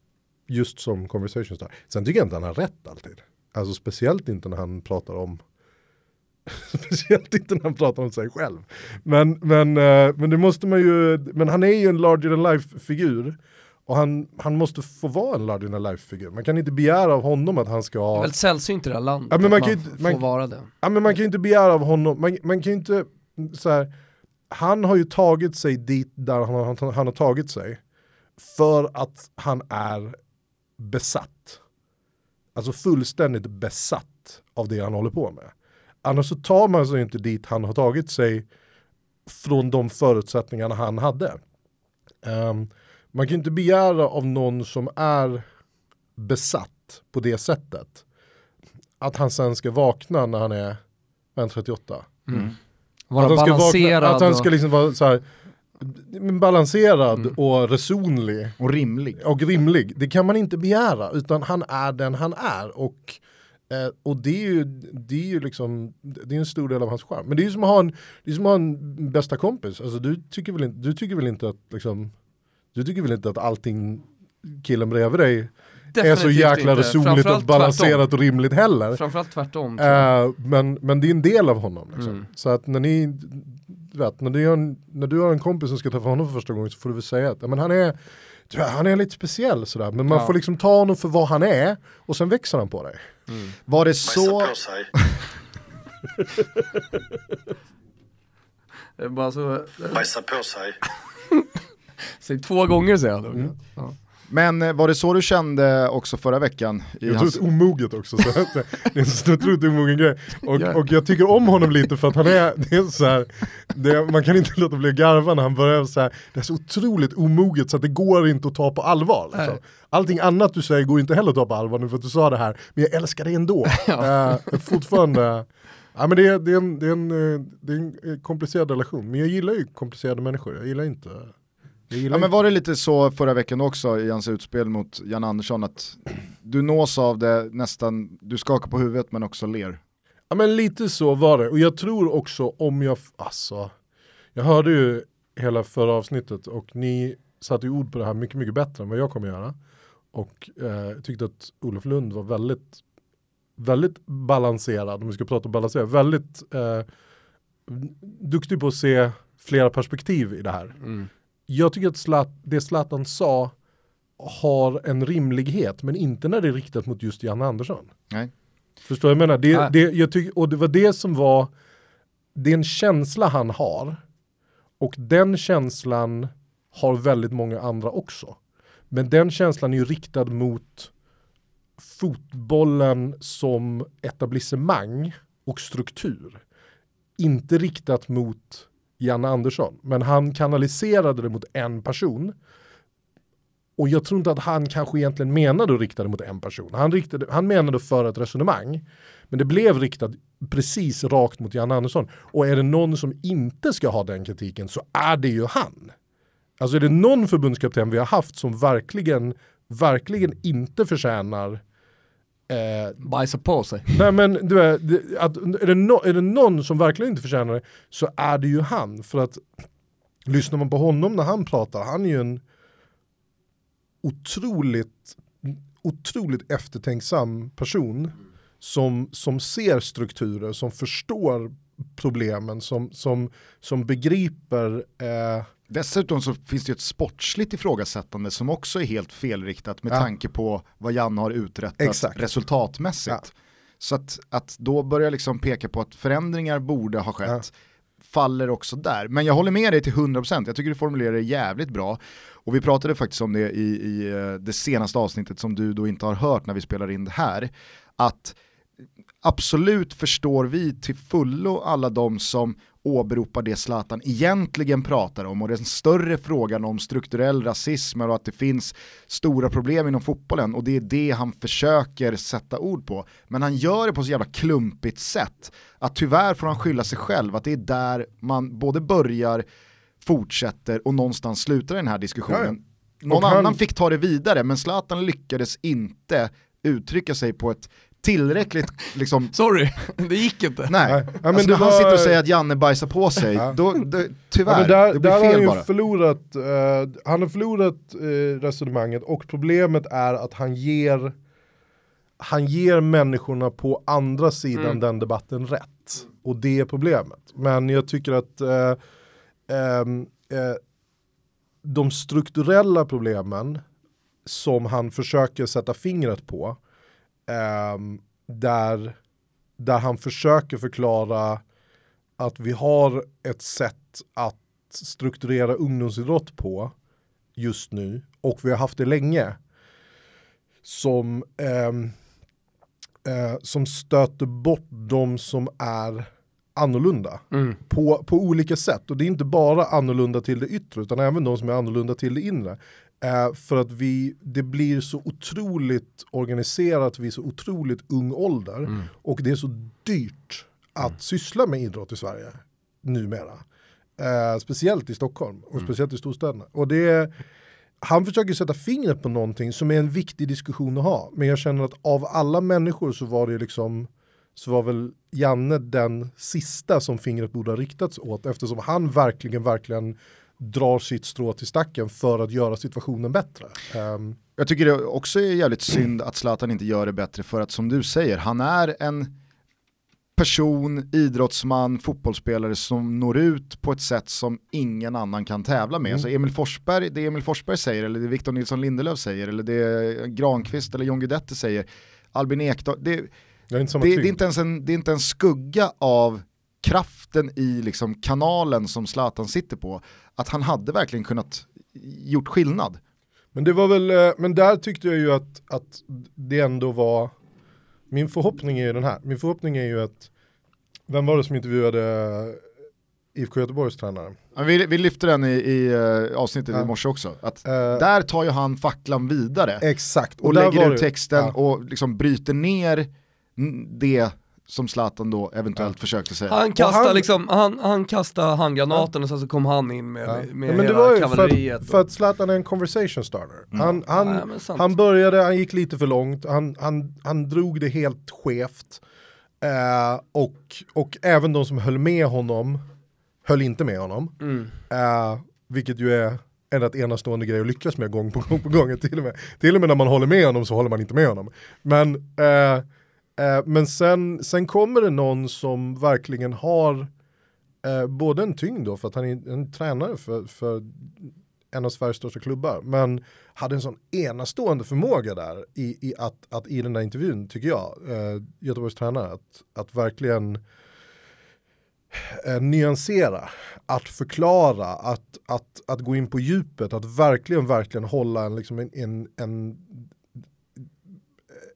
just som conversation starter. Sen tycker jag inte han har rätt alltid. Alltså speciellt inte när han pratar om Speciellt inte när han pratar om sig själv. Men, men, eh, men det måste man ju, men han är ju en larger than life-figur. Och han, han måste få vara en larger than life-figur. Man kan inte begära av honom att han ska Det är väldigt sällsynt i det här landet Ja, men man man, kan ju inte- får man- vara det. Ja, men man kan ju inte begära av honom, man, man kan ju inte, så här, han har ju tagit sig dit där han, han, han har tagit sig. För att han är besatt. Alltså fullständigt besatt av det han håller på med. Annars så tar man sig inte dit han har tagit sig från de förutsättningarna han hade. Ehm, man kan ju inte begära av någon som är besatt på det sättet att han sen ska vakna när han är vad är han, 38. Vara att han ska, vakna, att han ska liksom vara så här, balanserad och resonlig Och rimlig. och rimlig. Det kan man inte begära utan han är den han är och Eh, och det är ju, det är ju liksom, det är en stor del av hans charm. Men det är ju som att ha en, det är som att ha en bästa kompis. Alltså, du, tycker väl inte, du tycker väl inte att liksom, du tycker väl inte att allting killen bredvid dig är så Definitivt jäkla inte. resonligt och balanserat och rimligt heller. tvärtom. Framförallt tvärtom. Eh, men, men det är en del av honom. Liksom. Mm. Så att när ni, du vet, när, du har en, när du har en kompis som ska träffa honom för första gången så får du väl säga att men han, är, vet, han är lite speciell sådär. Men man Ja. får liksom ta honom för vad han är och sen växer han på dig. Var det så. Det är bara så, Bajsa på sig. säg två gånger säger han. Mm. Ja. Men eh, var det så du kände också förra veckan? I Jag tror hans... det är omoget också. Så det är en så otroligt omogen grej. Och, Ja. och jag tycker om honom lite för att han är, det är så här, det, man kan inte låta bli att garva när han börjar så här, det är så otroligt omoget så att det går inte att ta på allvar. Liksom. Allting annat du säger går inte heller att ta på allvar nu för att du sa det här, men jag älskar dig ändå. uh, fortfarande, ja, men det, är, det, är en, det, är en, eh, det är en komplicerad relation, men jag gillar ju komplicerade människor, jag gillar inte Ja men var det lite så förra veckan också i hans utspel mot Jan Andersson att du nås av det nästan, du skakar på huvudet men också ler? Ja men lite så var det. Och jag tror också om jag, alltså, jag hörde ju hela förra avsnittet och ni satte ju ord på det här mycket, mycket bättre än vad jag kommer göra. Och eh, tyckte att Olof Lund var väldigt, väldigt balanserad, om vi ska prata om balanserad, väldigt eh, duktig på att se flera perspektiv i det här. Mm. Jag tycker att Zlat, det Zlatan sa har en rimlighet, men inte när det är riktat mot just Jan Andersson. Nej. Förstår jag menar? Det, det, jag tycker, och det var det som var, det är en känsla han har. Och den känslan har väldigt många andra också. Men den känslan är ju riktad mot fotbollen som etablissemang och struktur. Inte riktat mot Janne Andersson. Men han kanaliserade det mot en person. Och jag tror inte att han kanske egentligen menade att rikta det mot en person. Han, riktade, han menade för ett resonemang. Men det blev riktat precis rakt mot Janne Andersson. Och är det någon som inte ska ha den kritiken så är det ju han. Alltså är det någon förbundskapten vi har haft som verkligen, verkligen inte förtjänar eh, Bajsa på sig. Nej men du det- att, är, det no, är det någon som verkligen inte förtjänar det så är det ju han. För att lyssnar man på honom när han pratar, han är ju en otroligt, otroligt eftertänksam person som, som ser strukturer, som förstår problemen, som, som, som begriper eh, Dessutom så finns det ju ett sportsligt ifrågasättande som också är helt felriktat med Ja. tanke på vad Janne har uträttat Exakt. resultatmässigt. Ja. Så att, att då börja liksom peka på att förändringar borde ha skett faller också där. Men jag håller med dig till 100%, jag tycker du formulerar det jävligt bra. Och vi pratade faktiskt om det i, i eh, det senaste avsnittet som du då inte har hört när vi spelar in det här. Att absolut förstår vi till fullo alla de som åberopar det Zlatan egentligen pratar om och den större frågan om strukturell rasism och att det finns stora problem inom fotbollen och det är det han försöker sätta ord på. Men han gör det på så jävla klumpigt sätt att tyvärr får han skylla sig själv att det är där man både börjar, fortsätter och någonstans slutar den här diskussionen. Någon han- annan fick ta det vidare men Zlatan lyckades inte uttrycka sig på ett tillräckligt liksom Sorry, det gick inte. Nej, Nej. Ja, men alltså när han var- sitter och säger att Janne bajsar på sig, Ja. då, då, tyvärr, Ja, men där, det blir där har han fel ju bara. förlorat, eh, han har förlorat eh, resonemanget och problemet är att han ger, han ger människorna på andra sidan Mm. den debatten rätt. Och det är problemet. Men jag tycker att eh, de strukturella problemen som han försöker sätta fingret på, ehm, där, där han försöker förklara att vi har ett sätt att strukturera ungdomsidrott på just nu och vi har haft det länge som, ehm, eh, som stöter bort de som är annorlunda Mm. på, på olika sätt. Och det är inte bara annorlunda till det yttre utan även de som är annorlunda till det inre. Eh, för att vi, det blir så otroligt organiserat vid så otroligt ung ålder Mm. och det är så dyrt att syssla med idrott i Sverige numera. Eh, speciellt i Stockholm och speciellt i storstäderna. Och det, han försöker sätta fingret på någonting som är en viktig diskussion att ha. Men jag känner att av alla människor så var det liksom så var väl Janne den sista som fingret borde ha riktats åt eftersom han verkligen, verkligen drar sitt strå till stacken för att göra situationen bättre. Um, jag tycker det också är jävligt synd att Zlatan inte gör det bättre för att som du säger, han är en person, idrottsman, fotbollsspelare som når ut på ett sätt som ingen annan kan tävla med. Mm. Alltså Emil Forsberg, det Emil Forsberg säger, eller det Victor Nilsson Lindelöf säger, eller det Granqvist eller John Guidetti säger, Albin Ekdal, det, det, det, det, är inte ens en, det är inte en skugga av kraften i liksom kanalen som Zlatan sitter på, att han hade verkligen kunnat gjort skillnad. Men det var väl, eh, men där tyckte jag ju att, att det ändå var, min förhoppning är ju den här, min förhoppning är ju att, vem var det som intervjuade IFK Göteborgs tränare? Ja, vi, vi lyfte den i, i uh, avsnittet ja. i morse också, att uh, där tar ju han facklan vidare. Exakt. Och, och lägger ut texten ja. och liksom bryter ner det som Zlatan då eventuellt ja. försökte säga. Han kastade, han, liksom, han, han kastade handgranaten ja. och sen så kom han in med, ja. med ja, men det var ju kavalleriet. För, för att Zlatan är en conversation starter. Mm. Han, han, han började, han gick lite för långt, han, han, han drog det helt skevt. Uh, och, och även de som höll med honom höll inte med honom. Mm. Uh, vilket ju är en rätt enastående grej att lyckas med gång på gång på gång. Till och, med, till och med när man håller med honom så håller man inte med honom. Men uh, Eh, men sen, sen kommer det någon som verkligen har eh, både en tyngd då, för att han är en tränare för, för en av Sveriges största klubbar, men hade en sån enastående förmåga där i, i, att, att i den där intervjun, tycker jag, eh, Göteborgs tränare, att, att verkligen eh, nyansera, att förklara, att, att, att gå in på djupet, att verkligen, verkligen hålla en, liksom en, en, en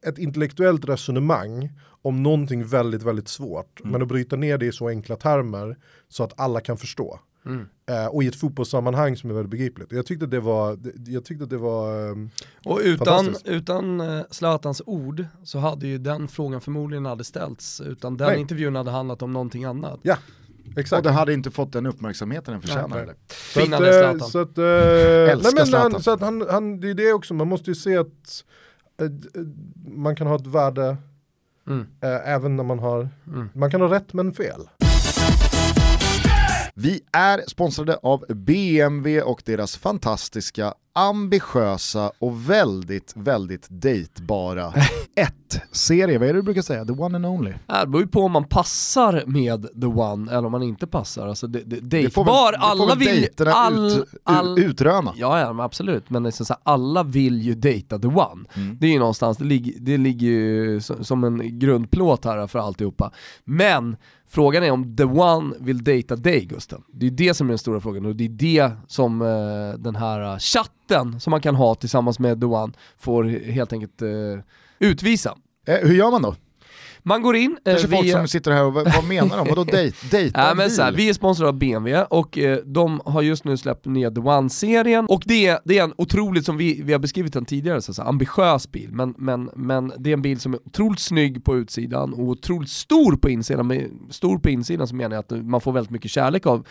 ett intellektuellt resonemang om någonting väldigt, väldigt svårt. Mm. Men att bryta ner det i så enkla termer så att alla kan förstå. Mm. Uh, och i ett fotbollssammanhang som är väldigt begripligt. Jag tyckte det var, jag tyckte det var um, Och utan, utan uh, Zlatans ord så hade ju den frågan förmodligen aldrig ställts. Utan den Nej. intervjun hade handlat om någonting annat. Ja, Exakt. Och det hade inte fått den uppmärksamheten den förtjänar. Så att, äh, så att, äh, nej men han, så att han, han, det är det också, man måste ju se att man kan ha ett värde mm. äh, även när man har, mm. man kan ha rätt men fel. Vi är sponsrade av BMW och deras fantastiska, ambitiösa och väldigt, väldigt dejtbara 1-serie. Vad är det du brukar säga? The one and only? Det beror ju på om man passar med the one eller om man inte passar. Alltså, det, det, dejtbar, alla vill... All, ut, all, utröna. Ja, ja absolut, men liksom så här, alla vill ju dejta the one. Mm. Det är ju någonstans, det, lig, det ligger ju som en grundplåt här för alltihopa. Men Frågan är om the one vill dejta dig Gusten. Det är det som är den stora frågan och det är det som eh, den här chatten som man kan ha tillsammans med the one får helt enkelt eh, utvisa. Eh, hur gör man då? Man går in Kanske eh, folk som sitter här och vad menar de? Vadå dejt? Dejta ja, men så här, Vi är sponsrade av BMW och eh, de har just nu släppt nya The One-serien och det är, det är en otroligt, som vi, vi har beskrivit den tidigare, så, så ambitiös bil, men, men, men det är en bil som är otroligt snygg på utsidan och otroligt stor på insidan. Med, stor på insidan så menar jag att man får väldigt mycket kärlek av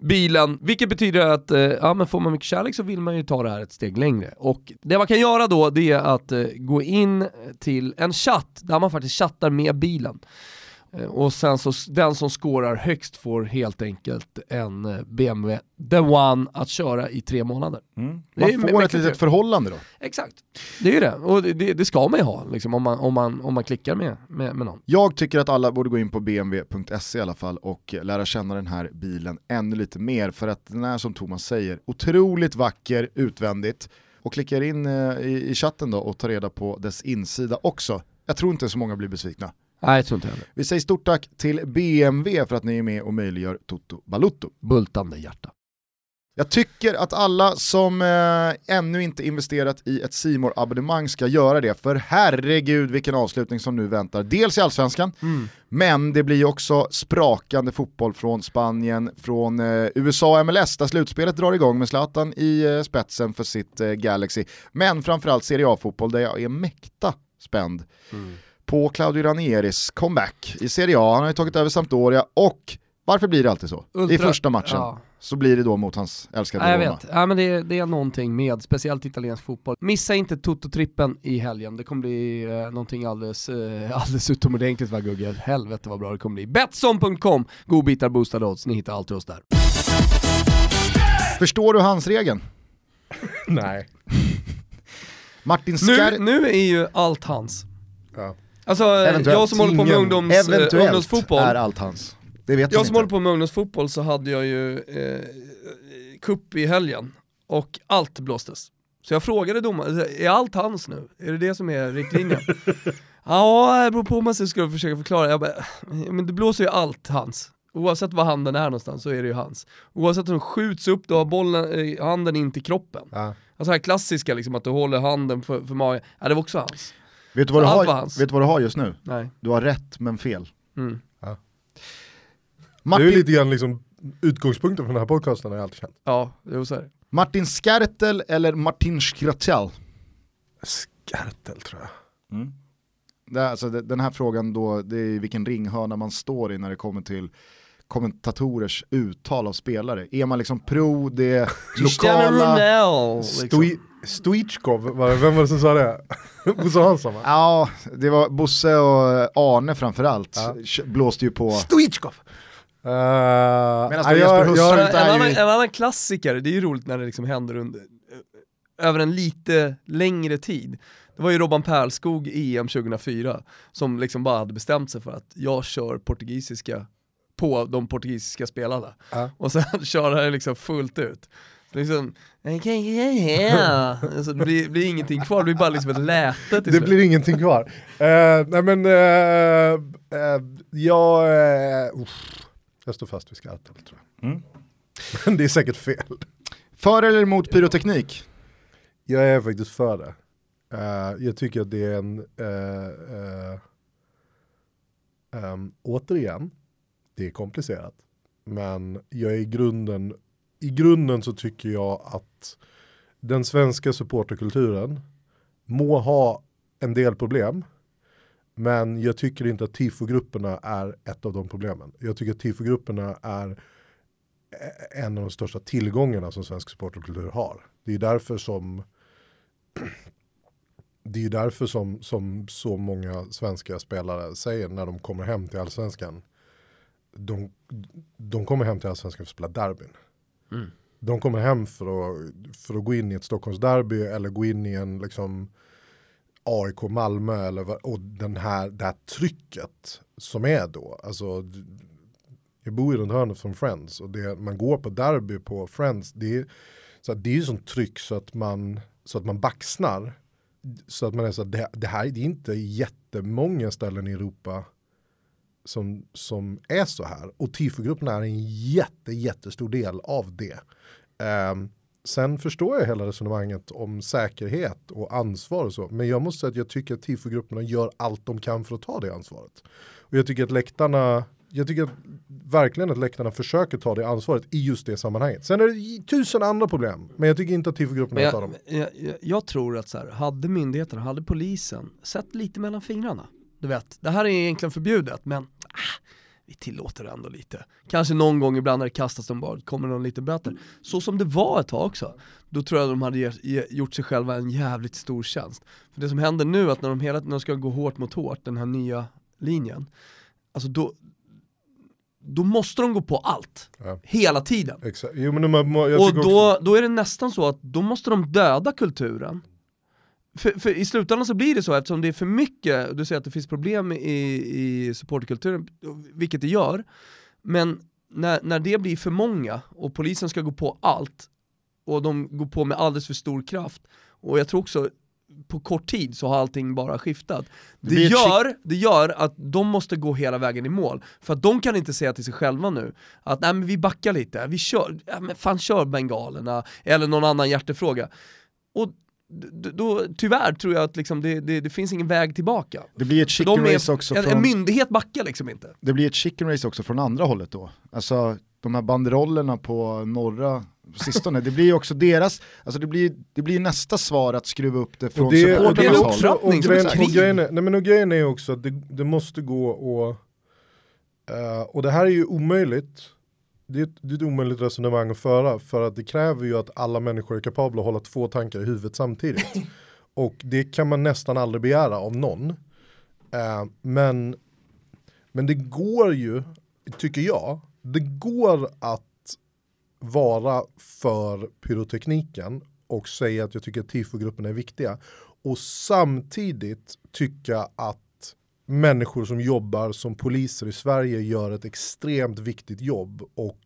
bilen, vilket betyder att eh, ja, men får man mycket kärlek så vill man ju ta det här ett steg längre. Och det man kan göra då det är att eh, gå in till en chatt där man faktiskt chattar med bilen. Eh, och sen så den som skårar högst får helt enkelt en eh, BMW The One att köra i tre månader. Mm. Man får ett litet förhållande då? Exakt, det är ju det. Och det, det ska man ju ha liksom, om, man, om, man, om man klickar med, med, med någon. Jag tycker att alla borde gå in på bmw.se i alla fall och lära känna den här bilen ännu lite mer för att den är som Thomas säger otroligt vacker utvändigt och klickar in eh, i, i chatten då och tar reda på dess insida också. Jag tror inte så många blir besvikna. Nej, jag tror inte heller. Vi säger stort tack till BMW för att ni är med och möjliggör Toto Balutto. Bultande hjärta. Jag tycker att alla som eh, ännu inte investerat i ett simor abonnemang ska göra det, för herregud vilken avslutning som nu väntar. Dels i Allsvenskan, mm. men det blir också sprakande fotboll från Spanien, från eh, USA MLS, där slutspelet drar igång med Zlatan i eh, spetsen för sitt eh, Galaxy. Men framförallt Serie A-fotboll där jag är mäkta spänd. Mm på Claudio Ranieris comeback i Serie A. Han har ju tagit över Sampdoria och varför blir det alltid så? Ultra, I första matchen. Ja. så blir det då mot hans älskade Ja, jag Roma. vet, ja, men det, det är någonting med speciellt italiensk fotboll. Missa inte Toto-trippen i helgen, det kommer bli eh, någonting alldeles, eh, alldeles utomordentligt va Gugge? Helvete vad bra det kommer bli. Betsson.com, godbitar, boostade odds, ni hittar allt hos där. Förstår du hans regeln? Nej. Martin Nu, Skär... nu är ju allt hans. Ja. Alltså Eventuellt. jag som håller på med ungdoms, Eventuellt ungdomsfotboll, är allt hans. Det vet jag som inte. håller på med ungdomsfotboll så hade jag ju eh, kupp i helgen och allt blåstes. Så jag frågade domaren, är allt hans nu? Är det det som är riktlinjen? ja, det beror på om man ska försöka förklara. Jag bara, men det blåser ju allt hans. Oavsett var handen är någonstans så är det ju hans. Oavsett om den skjuts upp, då har bollen, eh, handen in till kroppen. Ja. Alltså här klassiska liksom att du håller handen för, för magen, ja det var också hans. Vet du, vad du har, hans. vet du vad du har just nu? Nej. Du har rätt men fel. Mm. Det är ju Martin, lite grann liksom utgångspunkten för den här podcasten har jag alltid känt. Ja, jo så är det. Martin Skertel eller Martin Skratel? Skartel tror jag. Mm. Det, är alltså, det, den här frågan då, det är vilken ringhörna man står i när det kommer till kommentatorers uttal av spelare. Är man liksom pro det lokala... Liksom. Stoi- Stoichkov, var det- vem var det som sa det? Bosse Hansson va? Ja, det var Bosse och Arne framförallt. Ja. Blåste ju på... Stoichkov! Uh, Medan Jesper jag, inte en, annan, ju- en annan klassiker, det är ju roligt när det liksom händer under, över en lite längre tid. Det var ju Robban Perlskog i EM 2004 som liksom bara hade bestämt sig för att jag kör portugisiska på de portugisiska spelarna. Ja. Och sen kör han liksom fullt ut. Liksom, alltså, det blir, blir ingenting kvar, det blir bara liksom ett läte till det slut. blir ingenting kvar. Uh, nej men, uh, uh, jag, uh, jag står fast vid Skartel tror jag. Mm. Men det är säkert fel. För eller emot pyroteknik? Jag är faktiskt för det. Eh, jag tycker att det är en, eh, eh, ehm, återigen, det är komplicerat. Men jag är i grunden, i grunden så tycker jag att den svenska supporterkulturen må ha en del problem. Men jag tycker inte att tifogrupperna är ett av de problemen. Jag tycker att tifogrupperna är e-, en av de största tillgångarna som svensk supporterkultur har. Det är därför som det är därför som, som så många svenska spelare säger när de kommer hem till allsvenskan. De, de kommer hem till allsvenskan för att spela derbyn. Mm. De kommer hem för att, för att gå in i ett Stockholmsderby eller gå in i en liksom AIK Malmö eller och den här, det här trycket som är då. Alltså, jag bor ju runt hörnet från Friends och det, man går på derby på Friends. Det är, så att det är ju sånt tryck så att man, så att man baxnar. Så att man är så att det, det här det är inte jättemånga ställen i Europa som, som är så här. Och tifogruppen är en jätte, jättestor del av det. Ehm, sen förstår jag hela resonemanget om säkerhet och ansvar och så. Men jag måste säga att jag tycker att tifogrupperna gör allt de kan för att ta det ansvaret. Och jag tycker att läktarna jag tycker att, verkligen att läktarna försöker ta det ansvaret i just det sammanhanget. Sen är det tusen andra problem, men jag tycker inte att tifogrupperna tar dem. jag, jag, jag, jag tror att så här, hade myndigheterna, hade polisen sett lite mellan fingrarna, du vet, det här är egentligen förbjudet men ah, vi tillåter det ändå lite. Kanske någon gång ibland när det kastas de bara, kommer någon liten böter. Så som det var ett tag också, då tror jag de hade ge, ge, gjort sig själva en jävligt stor tjänst. För det som händer nu, att när de hela de ska gå hårt mot hårt, den här nya linjen, alltså då, då måste de gå på allt, Ja. hela tiden. Exakt. Jo, man, man, Och då, också, då är det nästan så att då måste de döda kulturen. För, för i slutändan så blir det så eftersom det är för mycket, du säger att det finns problem i, i supporterkulturen, vilket det gör, men när, när det blir för många och polisen ska gå på allt och de går på med alldeles för stor kraft och jag tror också på kort tid så har allting bara skiftat. Det, ett gör, det gör att de måste gå hela vägen i mål. För att de kan inte säga till sig själva nu att nej men vi backar lite, vi kör, ja, men fan kör bengalerna eller någon annan hjärtefråga. Och då, tyvärr tror jag att liksom det, det, det finns ingen väg tillbaka. Det blir ett chicken är- race också en, en från, myndighet backar liksom inte. det blir ett chicken race också från andra hållet då. Alltså de här banderollerna på norra sistone, det blir ju också deras, alltså det blir, det blir nästa svar att skruva upp det från det, det är en supportrarnas också, håll. upptrappning som grejen, är grejen, är, nej men och grejen är också att det, det måste gå och, eh, och det här är ju omöjligt, det, är ett, det är ett omöjligt resonemang att föra för att det kräver ju att alla människor är kapabla att hålla två tankar i huvudet samtidigt. Och det kan man nästan aldrig begära av någon. Eh, men, men det går ju, tycker jag, det går att vara för pyrotekniken och säga att jag tycker att tifogrupperna är viktiga och samtidigt tycka att människor som jobbar som poliser i Sverige gör ett extremt viktigt jobb och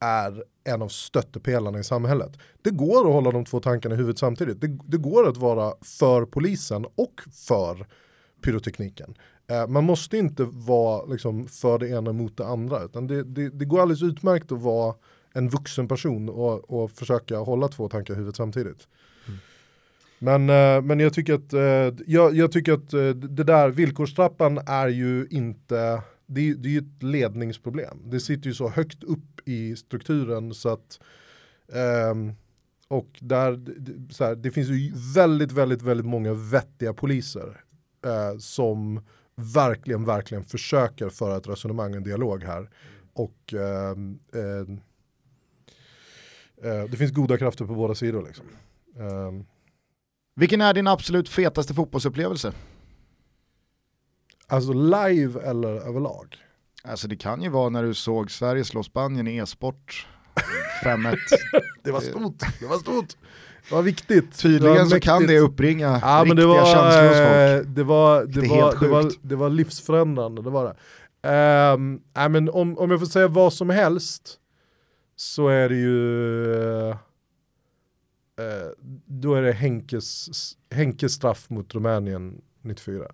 är en av stöttepelarna i samhället. Det går att hålla de två tankarna i huvudet samtidigt. Det, det går att vara för polisen och för pyrotekniken. Eh, man måste inte vara liksom, för det ena mot det andra. Utan det, det, det går alldeles utmärkt att vara en vuxen person och, och försöka hålla två tankar i huvudet samtidigt. Men, eh, men jag tycker att, eh, jag, jag, tycker att eh, det där villkorstrappan är ju inte, det, det är ju ett ledningsproblem. Det sitter ju så högt upp i strukturen så att um, och där, så här, det finns ju väldigt, väldigt, väldigt många vettiga poliser eh, som verkligen, verkligen försöker föra ett resonemang, en dialog här. Och eh, eh, det finns goda krafter på båda sidor liksom. Ehm, Ehm. Vilken är din absolut fetaste fotbollsupplevelse? Alltså live eller överlag? Alltså det kan ju vara när du såg Sverige slå Spanien i e-sport 5-1. det var stort, det var stort. Det var viktigt. Tydligen var så kan det uppringa ja, riktiga men det var, känslor hos folk. Eh, det var, det, det, var, det, var, det var livsförändrande, det var det. Um, äh, men om, om jag får säga vad som helst så är det ju uh, då är det Henkes, Henkes straff mot Rumänien 94.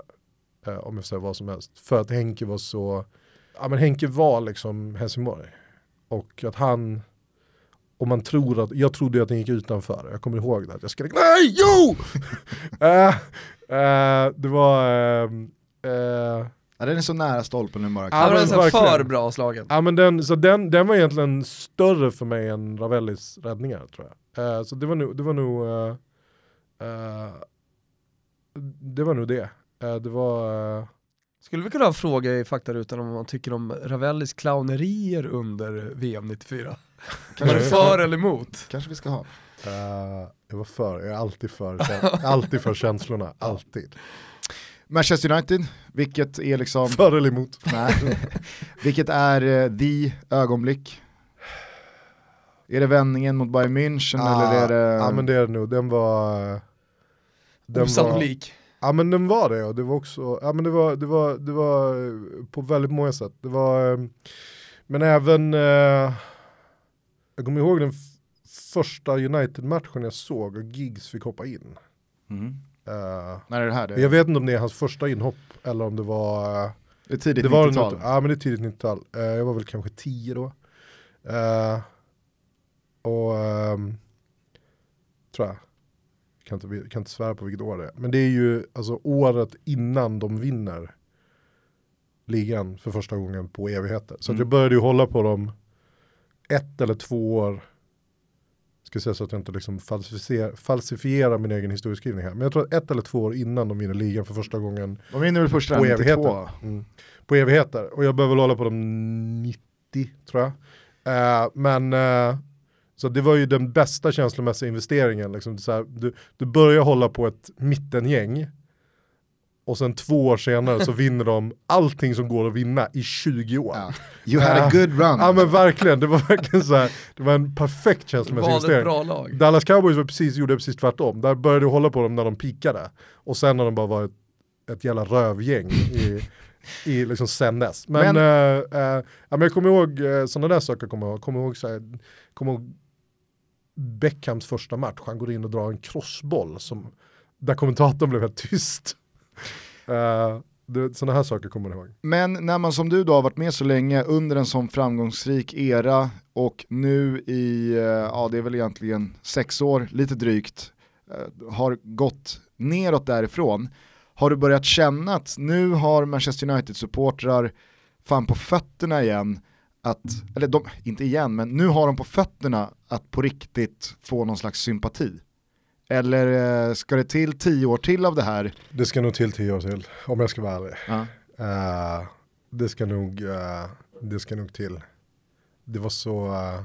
Uh, om jag säga vad som helst. För att Henke var så, ja men Henke var liksom Helsingborg. Och att han och man tror att, jag trodde att den gick utanför, jag kommer ihåg det, att jag skrek nej, jo! uh, uh, det var... Uh, Ja, den är så nära stolpen nu bara. Ja, den är för bra slagen. Ja men den, så den, den var egentligen större för mig än Ravellis räddningar tror jag. Uh, så det var nog, det var nog, uh, uh, det var nog det. det var... Skulle vi kunna fråga i faktarutan om man tycker om Ravellis clownerier under VM 94? Var du för eller emot? Kanske vi ska ha. jag var för, jag är alltid för, alltid för känslorna, alltid. Manchester United, vilket är liksom... För eller emot? Nej. vilket är uh, the ögonblick? Är det vändningen mot Bayern München ah, eller är det... Ja men det är det nog, den var... Den Osannolik. Var, ja men den var det och det var också, ja men det var, det var, det var på väldigt många sätt. Det var, eh, men även, eh, jag kommer ihåg den första United-matchen jag såg och Giggs fick hoppa in. Mm. Uh, När är det här? Det jag vet inte om det är hans första inhopp eller om det var... Det är tidigt 90-tal? Ja men det är tidigt 90-tal. Uh, jag var väl kanske 10 då. Uh, och um, tror jag. Kan inte, kan inte svära på vilket år det är. Men det är ju alltså året innan de vinner ligan för första gången på evigheter. Så mm. jag började ju hålla på dem ett eller två år ska säga så att jag inte liksom falsificerar, falsifierar min egen historieskrivning här. Men jag tror att ett eller två år innan de vinner ligan för första gången. De vinner väl första på evigheter. Mm. På evigheter. Och jag behöver hålla på dem 90 tror jag. Uh, men uh, så det var ju den bästa känslomässiga investeringen. Liksom, så här, du, du börjar hålla på ett mittengäng och sen två år senare så vinner de allting som går att vinna i 20 år. Ja. You had a good run. Ja men verkligen, det var verkligen så här, det var en perfekt känslomässig investering. Bra lag. Dallas Cowboys var precis, gjorde precis tvärtom, där började du hålla på dem när de pikade. Och sen har de bara varit ett jävla rövgäng i, i liksom sen dess. Men, men, äh, äh, ja, men jag kommer ihåg äh, sådana där saker, kommer jag kommer ihåg, så här, kommer ihåg Beckhams första match, han går in och drar en crossboll som, där kommentatorn blev helt tyst. Eh, uh, sådana här saker kommer man ihåg. Men när man som du då har varit med så länge under en sån framgångsrik era och nu i, uh, ja det är väl egentligen sex år, lite drygt, uh, har gått neråt därifrån. Har du börjat känna att nu har Manchester United-supportrar fan på fötterna igen att, eller de, inte igen, men nu har de på fötterna att på riktigt få någon slags sympati? Eller eh, ska det till tio år till av det här? Det ska nog till tio år till, om jag ska vara ärlig. Ja. Uh, det, ska nog, uh, det ska nog till. det var så... Uh,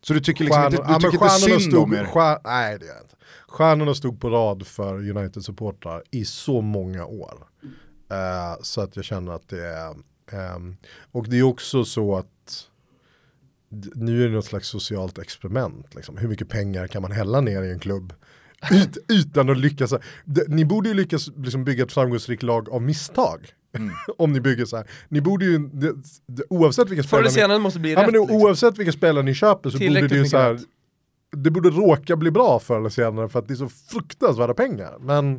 så du tycker liksom inte, du ja, tycker inte synd stod, om er? Stjär, nej det gör jag inte. Stjärnorna stod på rad för United-supportrar i så många år. Så att jag känner att det är... Um, och det är också så att nu är det något slags socialt experiment. Liksom. Hur mycket pengar kan man hälla ner i en klubb? Ut, utan att lyckas. Ni borde ju lyckas liksom bygga ett framgångsrikt lag av misstag. Mm. Om ni bygger så här. Ni borde ju, det, det, oavsett vilka spelare... Senare måste bli ja, rätt. Men liksom. Oavsett vilka spelare ni köper så borde det ju så här, Det borde råka bli bra förr eller senare för att det är så fruktansvärda pengar. Men,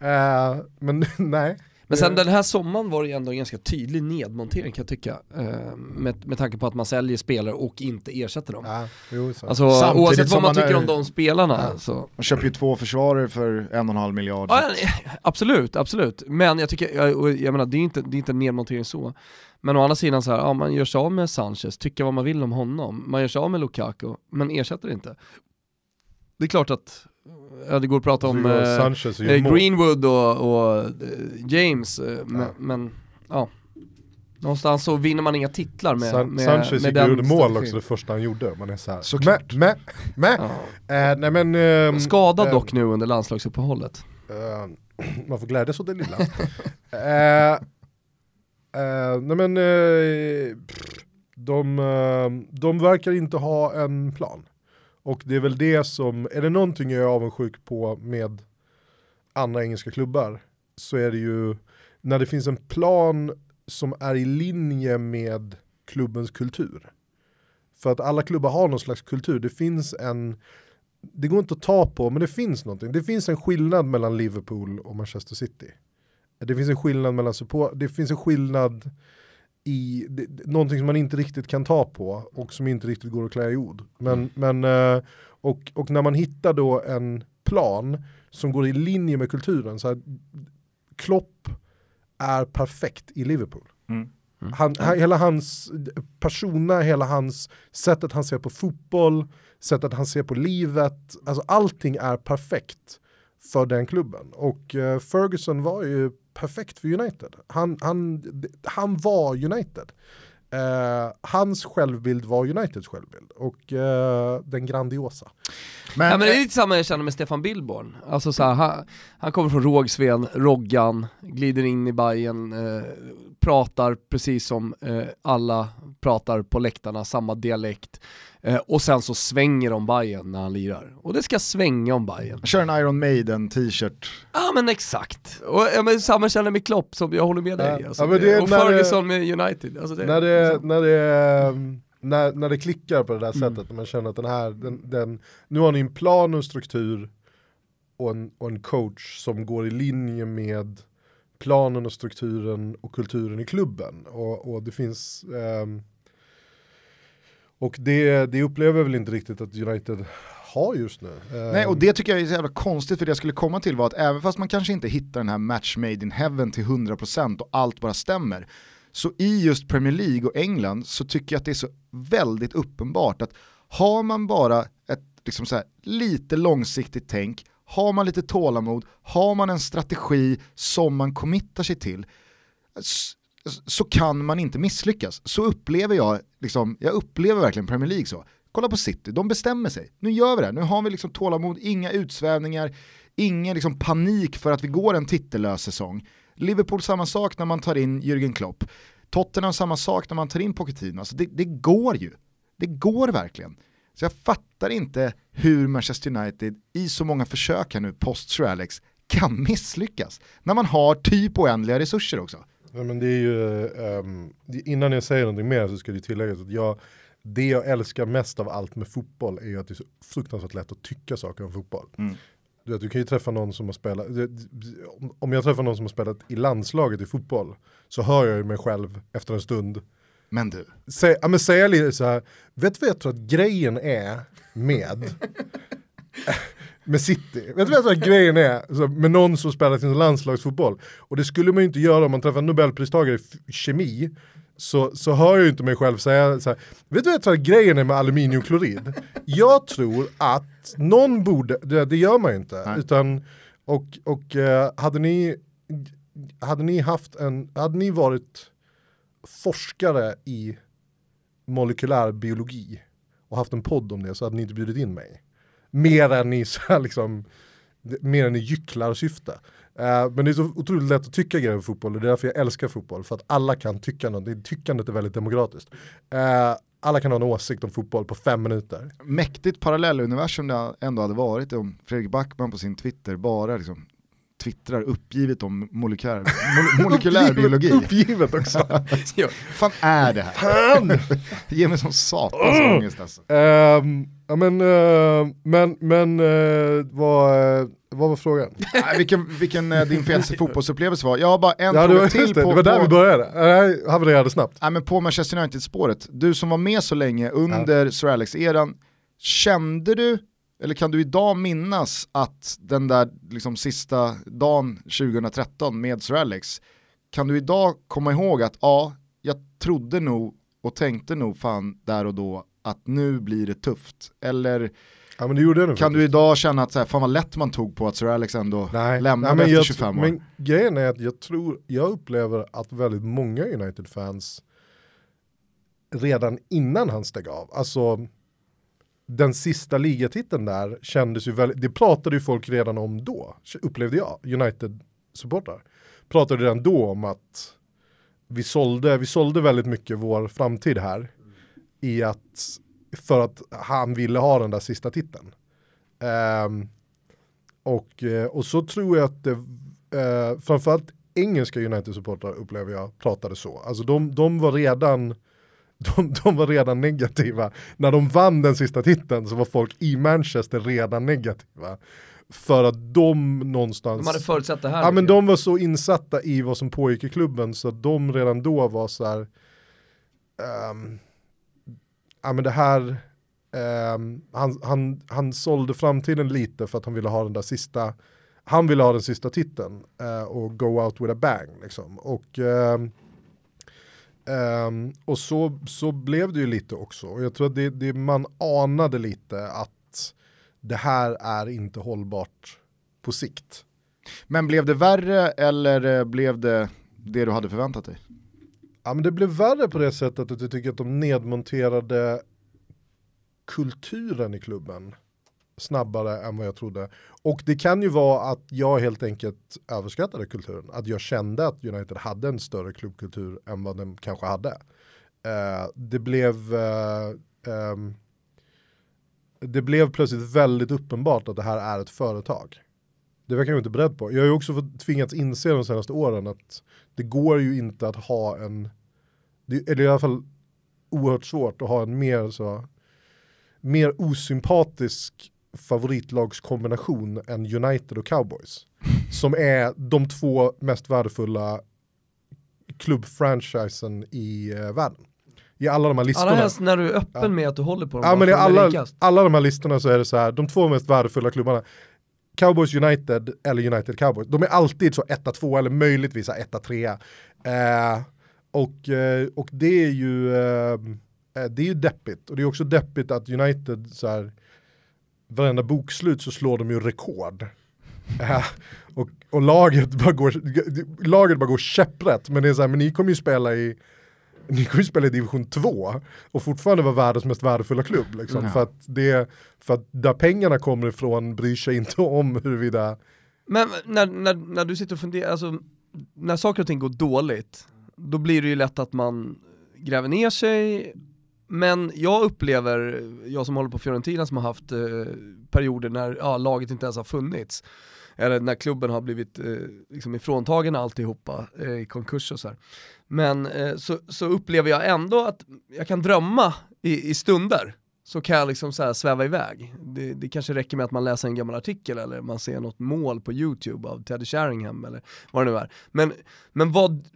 eh, men nej. Men sen den här sommaren var det ju ändå en ganska tydlig nedmontering kan jag tycka. Eh, med, med tanke på att man säljer spelare och inte ersätter dem. Ja, jo, alltså, oavsett vad man, tycker är, om de spelarna. Ja. Så. Man köper ju två försvarare för en och en halv miljard. Ja, absolut, absolut. Men jag tycker, jag, jag menar det är inte, det är inte en nedmontering så. Men å andra sidan så här, ja, man gör sig av med Sanchez, tycker vad man vill om honom. Man gör sig av med Lukaku, men ersätter inte. Det är klart att ja, det går att prata om eh, eh Greenwood och, och eh, James, eh, men, ja. men ja. Någonstans så vinner man inga titlar med, San med, Sanchez med gick gjorde mål också det första han gjorde. Man är såhär, Såklart. Med, med, med. Ja. nej men, uh, Skadad uh, dock nu under landslagsuppehållet. Uh, man får glädjas åt det lilla. nej men, de, de verkar inte ha en plan. Och det är väl det som, är det någonting jag är avundsjuk på med andra engelska klubbar så är det ju när det finns en plan som är i linje med klubbens kultur. För att alla klubbar har någon slags kultur, det finns en, det går inte att ta på, men det finns någonting. Det finns en skillnad mellan Liverpool och Manchester City. Det finns en skillnad mellan support, det finns en skillnad i det, någonting som man inte riktigt kan ta på och som inte riktigt går att klä i ord. Men, mm. men, eh, och, och när man hittar då en plan som går i linje med kulturen, så här, Klopp är perfekt i Liverpool. Mm. Mm. Han, hela hans persona, hela hans sättet han ser på fotboll, sättet han ser på livet, alltså allting är perfekt för den klubben. Och uh, Ferguson var ju perfekt för United. Han, han, han var United. Uh, hans självbild var Uniteds självbild och uh, den grandiosa. Men, ja, men det är lite samma jag känner med Stefan Billborn. Alltså så här, han, han, kommer från Rågsven, Roggan, glider in i Bayern, uh, pratar precis som alla pratar på läktarna, samma dialekt. Eh, och sen så svänger de Bayern när han lirar. Och det ska svänga om Bayern. Kör en Iron Maiden t-shirt. Ja men exakt. Och ja, men samma känner med Klopp, som jag håller med dig. Alltså, ja, det, och Ferguson det, med United. Alltså det, när, det, liksom. när, det, när, när det klickar på det där mm. sättet, när man känner att den här, den, den, nu har ni en plan och en struktur och en, och en coach som går i linje med planen och strukturen och kulturen i klubben. Och, och det finns um, och det, det upplever väl inte riktigt att United har just nu. Nej, och det tycker jag är så jävla konstigt för det jag skulle komma till var att även fast man kanske inte hittar den här match made in heaven till 100% och allt bara stämmer, så i just Premier League och England så tycker jag att det är så väldigt uppenbart att har man bara ett liksom så här, lite långsiktigt tänk, har man lite tålamod, har man en strategi som man committar sig till, så kan man inte misslyckas. Så upplever jag, liksom, jag upplever verkligen Premier League så. Kolla på City, de bestämmer sig. Nu gör vi det, nu har vi liksom tålamod, inga utsvävningar, ingen liksom panik för att vi går en titellös säsong. Liverpool samma sak när man tar in Jürgen Klopp. Tottenham samma sak när man tar in Pochettino. Alltså det, det går ju. Det går verkligen. Så jag fattar inte hur Manchester United i så många försök här nu, post Sir Alex, kan misslyckas. När man har typ oändliga resurser också. Ja, men det är ju, um, innan jag säger någonting mer så ska det tilläggas att jag, det jag älskar mest av allt med fotboll är ju att det är så fruktansvärt lätt att tycka saker om fotboll. Mm. Du, vet, du kan ju träffa någon som har spelat, om jag träffar någon som har spelat i landslaget i fotboll så hör jag ju mig själv efter en stund men du. Säg, ja, men säga lite så här, vet du vad jag tror att grejen är med med City. Vet du vad grejen är? Så med någon som spelar sin landslagsfotboll. Och det skulle man ju inte göra om man träffar en nobelpristagare i kemi. Så, så hör jag ju inte mig själv säga så här, vet du vad grejen är med aluminiumklorid? Jag tror att någon borde, det, det gör man ju inte. Nej. Utan, och och uh, hade, ni, hade ni haft en, hade ni varit forskare i molekylär biologi och haft en podd om det så hade ni inte bjudit in mig. Mer än i så här liksom, mer än i gycklarsyfte. Uh, eh, men det är så otroligt lätt att tycka grejer om fotboll och det är därför jag älskar fotboll. För att alla kan tycka något, tyckandet är väldigt demokratiskt. Uh, alla kan ha en åsikt om fotboll på fem minuter. Mäktigt parallelluniversum det ändå hade varit om Fredrik Backman på sin Twitter bara liksom twittrar uppgivet om molekylär, molekylär biologi. Uppgivet också. fan är det här? Fan! det ger mig sån satans uh. ångest alltså. Um, ja men, uh, men, men uh, vad, uh, vad var frågan? vilken vilken uh, din fetaste fotbollsupplevelse var. Jag har bara en ja, fråga till det, på... Det var där på, vi började, det havererade snabbt. Nej men på Manchester United-spåret, du som var med så länge under ja. Sir Alex-eran, kände du eller kan du idag minnas att den där liksom sista dagen 2013 med Sir Alex, kan du idag komma ihåg att ja, jag trodde nog och tänkte nog fan där och då att nu blir det tufft? Eller ja, kan faktiskt. du idag känna att så här, fan vad lätt man tog på att Sir Alex ändå nej, lämnade nej, efter jag, 25 år? Men grejen är att jag tror, jag upplever att väldigt många United-fans redan innan han steg av, alltså den sista ligatiteln där kändes ju väldigt, det pratade ju folk redan om då, upplevde jag, United-supportrar. Pratade redan då om att vi sålde, vi sålde väldigt mycket vår framtid här i att, för att han ville ha den där sista titeln. Um, och, eh, och så tror jag att det, uh, framförallt engelska United-supportrar upplever jag pratade så. Alltså de, de var redan de, de, var redan negativa. När de vann den sista titeln så var folk i Manchester redan negativa. För att de någonstans... De hade förutsett det här. Ja men de var så insatta i vad som pågick i klubben så att de redan då var så här... Um, ja men det här... Um, han, han, han sålde framtiden lite för att han ville ha den där sista... Han ville ha den sista titeln uh, och go out with a bang liksom. Och... Um, Um, och så, så blev det ju lite också. Och jag tror att det, det, man anade lite att det här är inte hållbart på sikt. Men blev det värre eller eh, blev det det du hade förväntat dig? Ja men det blev värre på det sättet att jag tycker att de nedmonterade kulturen i klubben snabbare än vad jag trodde. Och det kan ju vara att jag helt enkelt överskattade kulturen. Att jag kände att United hade en större klubbkultur än vad den kanske hade. Uh, det blev uh, um, det blev plötsligt väldigt uppenbart att det här är ett företag. Det verkar jag inte beredd på. Jag har ju också fått tvingats inse de senaste åren att det går ju inte att ha en, eller i alla fall oerhört svårt att ha en mer så mer osympatisk favoritlagskombination än United och Cowboys. Som är de två mest värdefulla klubbfranchisen i uh, världen. I alla de här listorna. Alla helst när du är öppen ja. med att du håller på dem. Ja, men i alla, alla de här listorna så är det så här, de två mest värdefulla klubbarna, Cowboys United eller United Cowboys, de är alltid så 1-2 eller möjligtvis 1-3. Eh, och, eh, och det är ju eh, eh, det är ju deppigt. Och det är också deppigt att United så här, varenda bokslut så slår de ju rekord. Uh, och, och laget, bara går, laget bara går käpprätt, men det är så här, men ni kommer ju spela i ni kommer ju spela i division 2 och fortfarande vara världens mest värdefulla klubb. Liksom, mm. för, att det, för att där pengarna kommer ifrån bryr sig inte om huruvida... Men när, när, när du sitter och funderar, alltså, när saker och ting går dåligt, då blir det ju lätt att man gräver ner sig men jag upplever, jag som håller på Fiorentina som har haft eh, perioder när ja, laget inte ens har funnits, eller när klubben har blivit eh, liksom ifråntagen alltihopa eh, i konkurs och så här. Men eh, så, så upplever jag ändå att jag kan drömma i, i stunder, så kan jag liksom så här sväva iväg. Det, det, kanske räcker med att man läser en gammal artikel eller man ser något mål på YouTube av Teddy Sheringham eller vad det nu är. Men, men vad,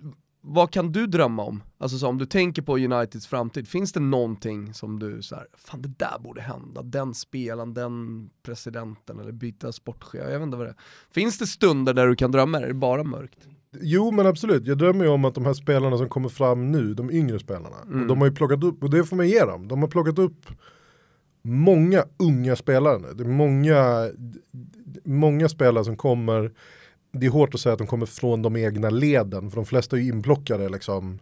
vad kan du drömma om? Alltså så om du tänker på Uniteds framtid, finns det någonting som du så här, fan det där borde hända, den spelaren, den presidenten eller byta sportchef, jag vet inte vad det är. Finns det stunder där du kan drömma, eller är det bara mörkt? Jo men absolut, jag drömmer ju om att de här spelarna som kommer fram nu, de yngre spelarna, mm. de har ju plockat upp, och det får man ge dem, de har plockat upp många unga spelare nu. Det är många, många spelare som kommer det är hårt att säga att de kommer från de egna leden, för de flesta är ju inplockade liksom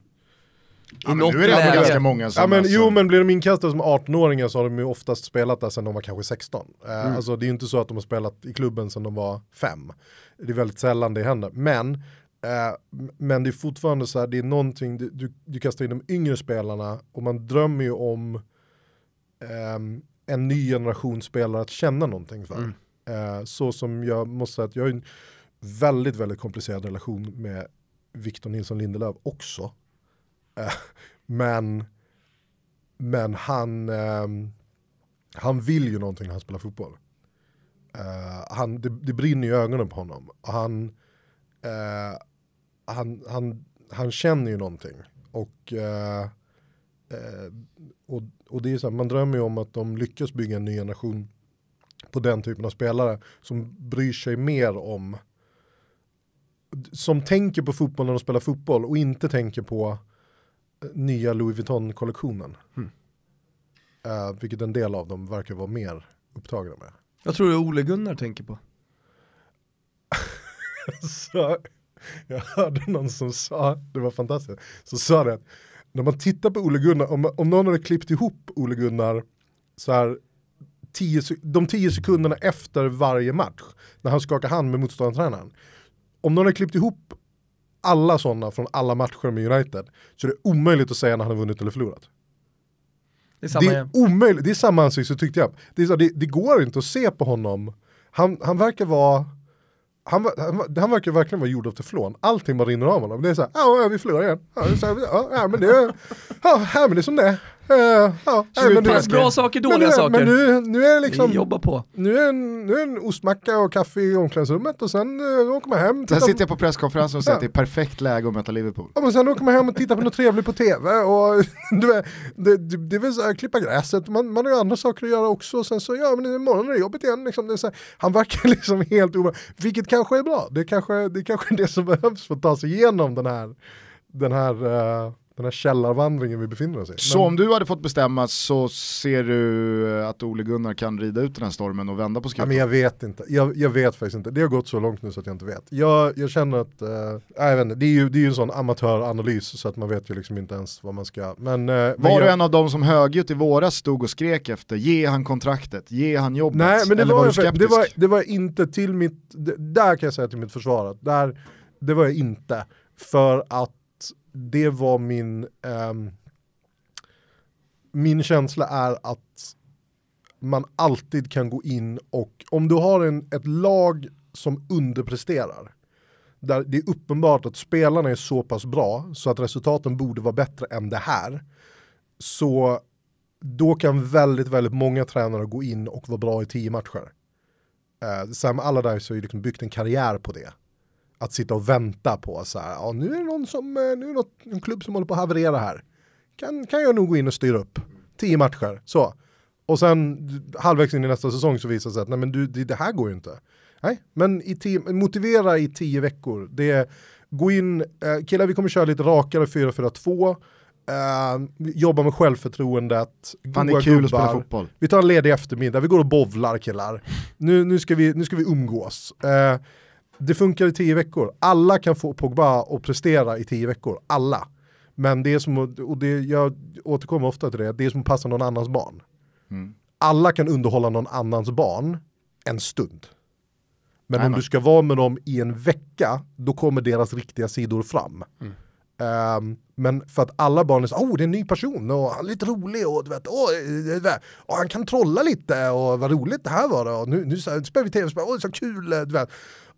Ja, nu är det läge. ganska många Ja, som... men, alltså- jo men blir de inkastade som 18-åringar så har de ju oftast spelat där sedan de var kanske 16. Eh, Mm. Alltså det är ju inte så att de har spelat i klubben sedan de var fem. Det är väldigt sällan det händer. Men, eh, m- men det är fortfarande så här, det är någonting, du, du, du kastar in de yngre spelarna och man drömmer ju om ehm, en ny generation spelare att känna någonting för. Mm. Eh, så som jag måste säga att jag en väldigt, väldigt komplicerad relation med Victor Nilsson Lindelöf också. Eh, men, men han, ehm, han vill ju någonting när han spelar fotboll. Eh, han, det, det brinner i ögonen på honom. Och han, eh, han, han, han känner ju någonting. Och, och, och det är så här, man drömmer ju om att de lyckas bygga en ny generation på den typen av spelare som bryr sig mer om som tänker på fotboll när de spelar fotboll och inte tänker på eh, nya Louis Vuitton-kollektionen. Mm. Eh, vilket en del av dem verkar vara mer upptagna med. Jag tror det är Ole Gunnar tänker på. så, jag hörde någon som sa, det var fantastiskt, så sa det att när man tittar på Ole Gunnar, om, om någon hade klippt ihop Ole Gunnar så här, tio, de tio sekunderna efter varje match, när han skakar hand med motståndartränaren, om någon hade klippt ihop alla sådana från alla matcher med United, så är det omöjligt att säga när han har vunnit eller förlorat. Det är samma Det är omöjligt, det är samma ansikte tyckte jag. Det, så, det, det går inte att se på honom. Han, han verkar vara han, han, han verkar verkligen vara gjord av teflon. Allting bara rinner av honom. Det är så här, ja vi förlorar igen. Ja, så här, ja, men det är, ja, men det är som det är. Eh, Ja, ja, men det bra saker, men, dåliga nu- saker. Men nu, nu är det liksom, Vi jobbar på. nu är, en, nu är en ostmacka och kaffe i omklädningsrummet och sen uh, åker man hem. Sen sitter jag på presskonferensen och säger Ja. att det är perfekt läge att möta Liverpool. Ja, men sen åker man hem och tittar på något trevligt på tv och du vet, det, det, det är väl så här, klippa gräset, man, man har ju andra saker att göra också och sen så ja men imorgon är det jobbet igen. Liksom, det är så här, han verkar liksom helt omöjlig, vilket kanske är bra, det kanske det kanske är det som behövs för att ta sig igenom den här, den här, eh, den här källarvandringen vi befinner oss i. Så Men- om du hade fått bestämma så ser du att Ole Gunnar kan rida ut den här stormen och vända på Ja, skutan? men jag vet inte, jag, jag vet faktiskt inte. Det har gått så långt nu så att jag inte vet. Jag, jag känner att, eh, jag vet inte, det är ju, det är ju en sån amatöranalys så att man vet ju liksom inte ens vad man ska. Men, eh, men Var jag, du en av dem som högljutt i våras stod och skrek efter, ge han kontraktet, ge han jobbet? Nej men det Eller var, du jag, det, var, det var inte till mitt, det, där kan jag säga till mitt försvar att där, det var jag inte. För att det var min, ehm, min känsla är att man alltid kan gå in och om du har en, ett lag som underpresterar, där det är uppenbart att spelarna är så pass bra så att resultaten borde vara bättre än det här, så då kan väldigt, väldigt många tränare gå in och vara bra i tio matcher. Eh, uh, Sam Allardyce har ju liksom byggt en karriär på det. Att sitta och vänta på så här, ja, nu är det någon som, eh, nu är det något, en klubb som håller på att haverera här. Kan, kan jag nog gå in och styra upp. Tio matcher, så. Och sen halvvägs in i nästa säsong så visar det sig att nej men du, det, det här går ju inte. Nej, men i tio, motivera i tio veckor. Det är, gå in, eh, killar vi kommer köra lite rakare 4-4-2. Eh, jobba med självförtroendet. Fan det är kul att gubbar. spela fotboll. Vi tar en ledig eftermiddag, vi går och bovlar killar. Nu, nu, ska, vi, nu ska vi umgås. Eh, det funkar i tio veckor. Alla kan få Pogba att prestera i tio veckor. Alla. Men det är som, och det, jag återkommer ofta till det, det är som att passa någon annans barn. Mm. Alla kan underhålla någon annans barn en stund. Men om Jajamän. du ska vara med dem i en vecka, då kommer deras riktiga sidor fram. Mm. Ehm, men för att alla barn är så, oh det är en ny person och han är lite rolig och du vet, oh, eh, och han kan trolla lite och vad roligt det här var och nu, nu spelar vi tv-spel, oh, det är så kul, eh, du vet.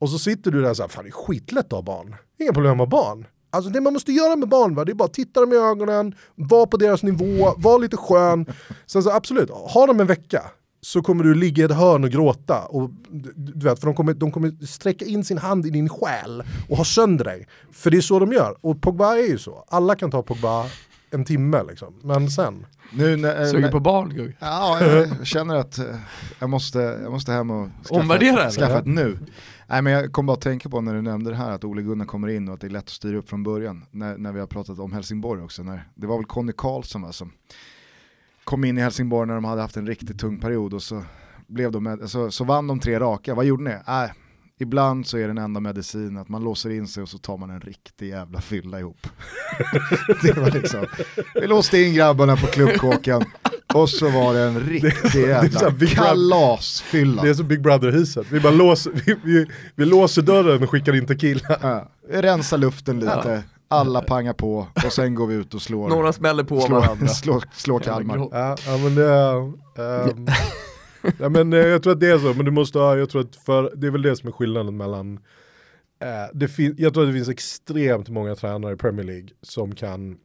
Och så sitter du där så här, fan det är skitlätt att ha barn, inga problem med barn. Alltså det man måste göra med barn, va? det är bara att titta dem i ögonen, vara på deras nivå, vara lite skön. Sen så absolut, ha dem en vecka så kommer du ligga i ett hörn och gråta. Och, du- vet, för de kommer, de kommer sträcka in sin hand i din själ och ha sönder dig. För det är så de gör. Och Pogba är ju så. Alla kan ta Pogba en timme liksom. Men sen. Nu när, eh, Suger när, på barn, Gugg. Ja, jag känner att eh, jag måste, jag måste hem och skaffa, Omvärdera, skaffa ett nu. Nej men jag kom bara att tänka på när du nämnde det här att Ole Gunnar kommer in och att det är lätt att styra upp från början. När, när vi har pratat om Helsingborg också. När, det var väl Conny Karlsson va, som kom in i Helsingborg när de hade haft en riktigt tung period och så, blev de, så, så vann de tre raka. Vad gjorde ni? Äh, ibland så är den enda medicin att man låser in sig och så tar man en riktig jävla fylla ihop. det var liksom, vi låste in grabbarna på klubbkåken och så var det en riktig jävla kalasfylla. Det är som Big Brother-huset, vi bara låser, vi, vi, vi låser dörren och skickar in tequila. Ja, vi rensar luften lite, alla pangar på och sen går vi ut och slår. Några smäller på slår, varandra. slår, slår Kalmar. Ja, ja men det är... ja, men eh, jag tror att det är så, men du måste ha, jag tror att för, det är väl det som är skillnaden mellan eh, det fin, jag tror att det finns extremt många tränare i Premier League som kan